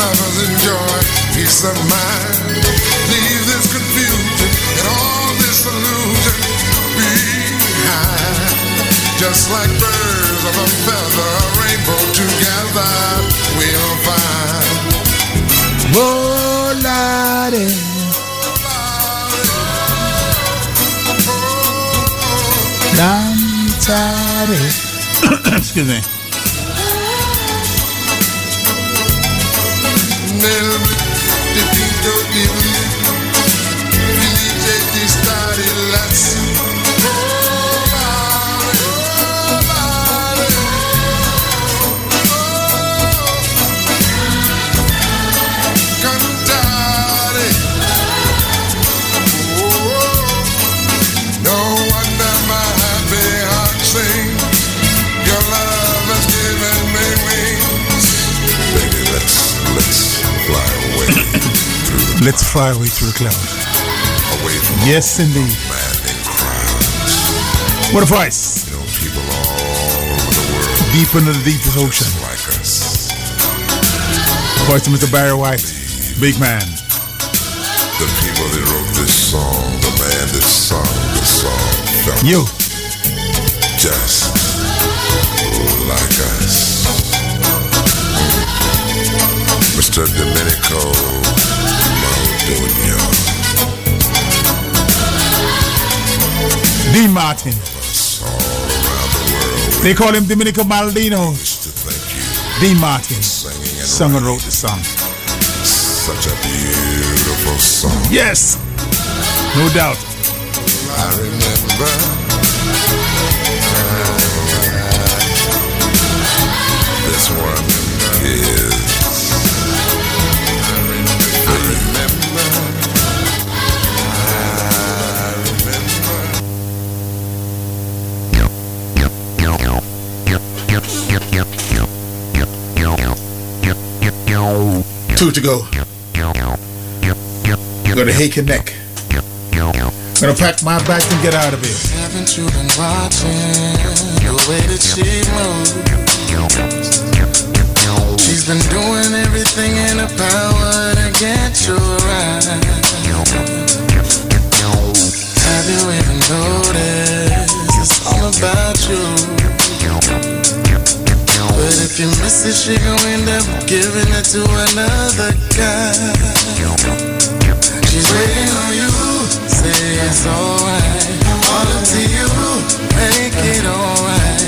lovers enjoy peace of mind. Leave this confusion and all this illusion behind. Just like birds of a feather, rainbow Excuse nel Let's fly away through the clouds. away from Yes, indeed. What a voice. You know, people all over the world Deep into the deepest ocean. like us. Voice of Mr. Barry White. Big man. The people that wrote this song, the man that sung the song, felt You. just like us. Mr. Domenico Dean Martin. They call him Domenico Maldino. Dean Martin. Sung and wrote the song. Such a beautiful song. Yes. No doubt. I remember. Two to go. Gonna Hake and Neck. Gonna pack my bags and get out of here. Haven't you been watching the way that she moves? She's been doing everything in her power to get you right. Have you even noticed all about you? You miss it, she gon' end up giving it to another guy. She's waiting on you, say it's alright. All up to you, make it alright.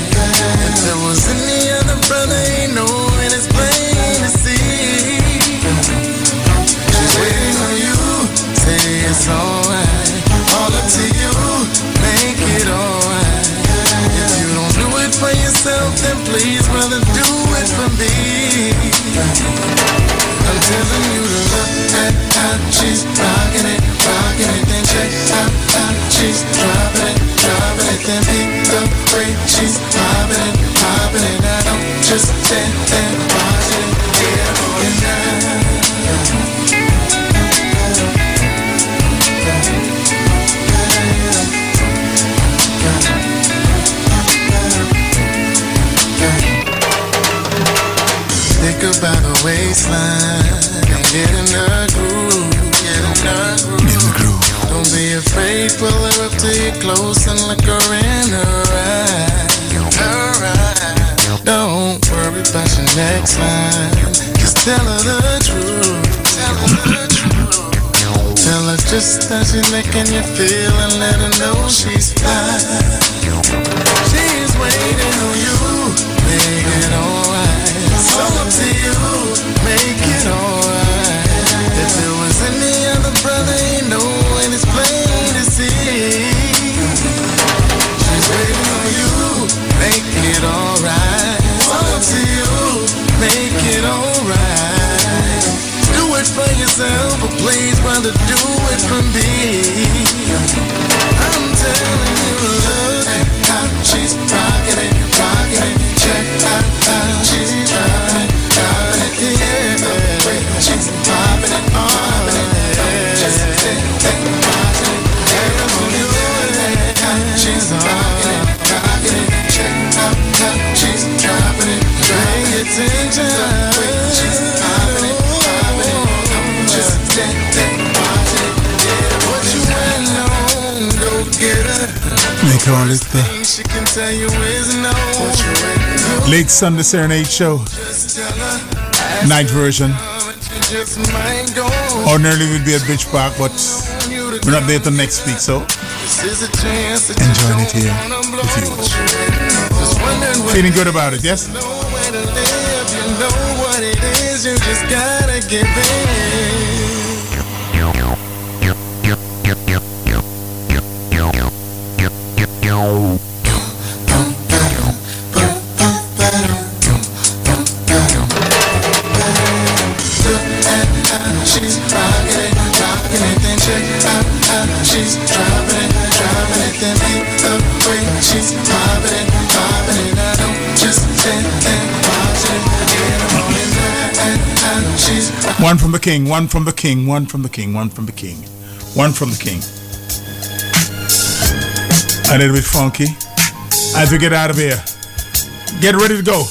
If there was any other brother, ain't no telling you to look at how she's rocking it, rocking it, then check out how she's dropping it, dropping it, then beat the way she's popping it, popping it. Now don't just stand there close and look her in her eyes. Her eyes. Don't worry about your next line. Just tell her the truth. Tell her the truth. Tell her just how she's making you feel and let her know she's fine. She's waiting on you. Make it please, brother, do it for me. I'm telling you waiting on? Late Sunday Serenade Show. Just tell her. Night version. You just might go. Ordinarily we'd be at Beach Park, but we're not there till next week, so This is a chance that enjoying it here with you. just wondering what Feeling good about it, yes? you know she's dropping it, dropping it, then beat the way she's popping it, popping it. I don't just stand there watching it, get on in there and she's One from the king, one from the king, one from the king, one from the king, one from the king. A little bit funky. As we get out of here, get ready to go.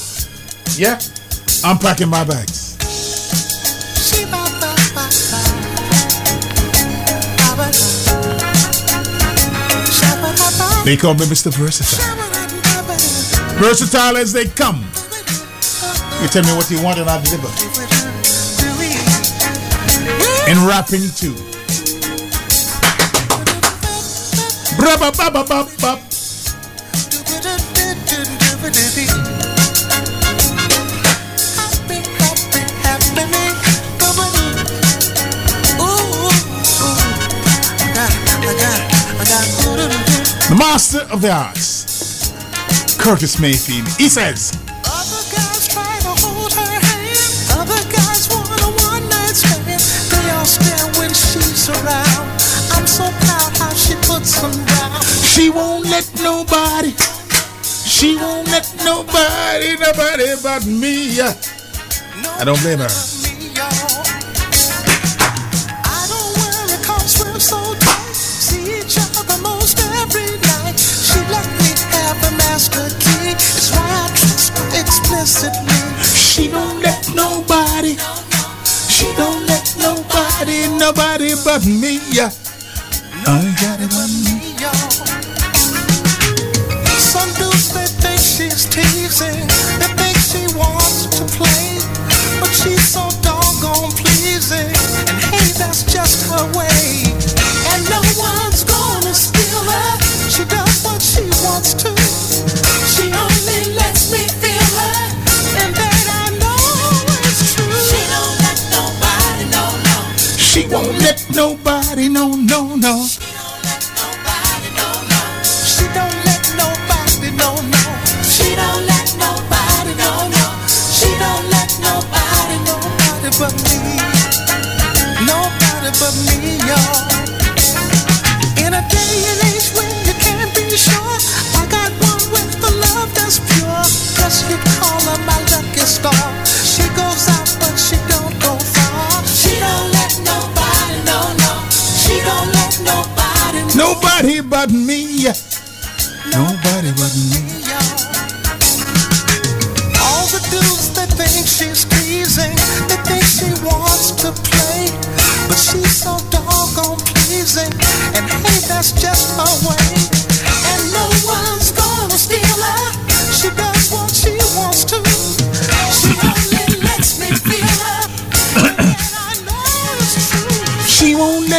Yeah? I'm packing my bags. They call me Mr. Versatile. Versatile as they come. You tell me what you want and I deliver. And rapping too. The master of the arts, Curtis Mayfield. He says, Other guys try to hold her hand. Other guys want a one night stand. They all stare when she's around. I'm so proud how she puts them down. She won't let nobody, she won't let nobody, nobody but me. I don't blame her. Explicitly. She don't let nobody, she don't let nobody, nobody but me. I got it on me. Some dudes they think she's teasing, they think she wants to play, but she's so doggone pleasing, and hey, that's just her way. Nobody, no, no, no.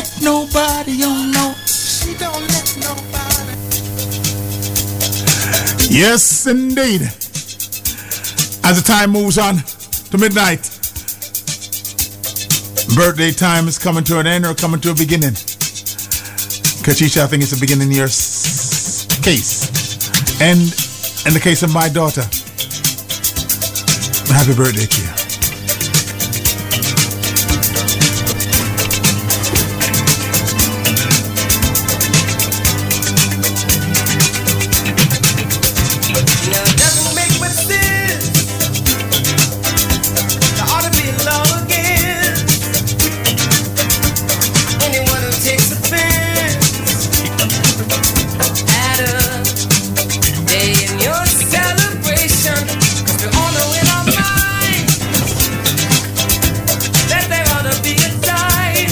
Let nobody, oh no. She don't let nobody. Yes, indeed. As the time moves on to midnight, birthday time is coming to an end or coming to a beginning. Kachisha, I think it's a beginning in your s- case. And in the case of my daughter, happy birthday to you.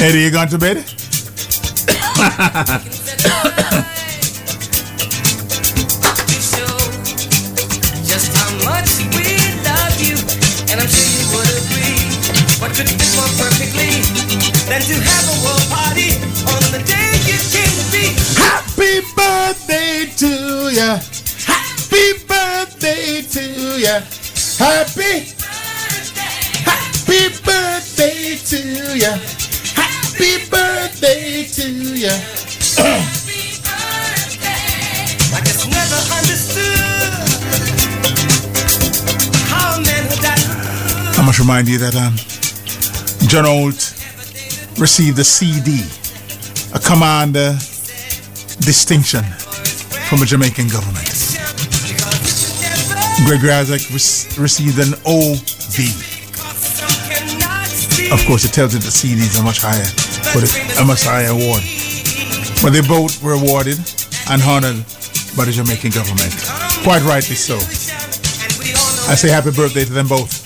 Day you came to be? Happy birthday to ya. Happy birthday to ya. Remind you that um, John Holt received a CD, a commander distinction from the Jamaican government. Gregory Isaac rec- received an OB. Of course, it tells you the CDs are much higher, but it, a much higher award. But they both were awarded and honored by the Jamaican government. Quite rightly so. I say happy birthday to them both.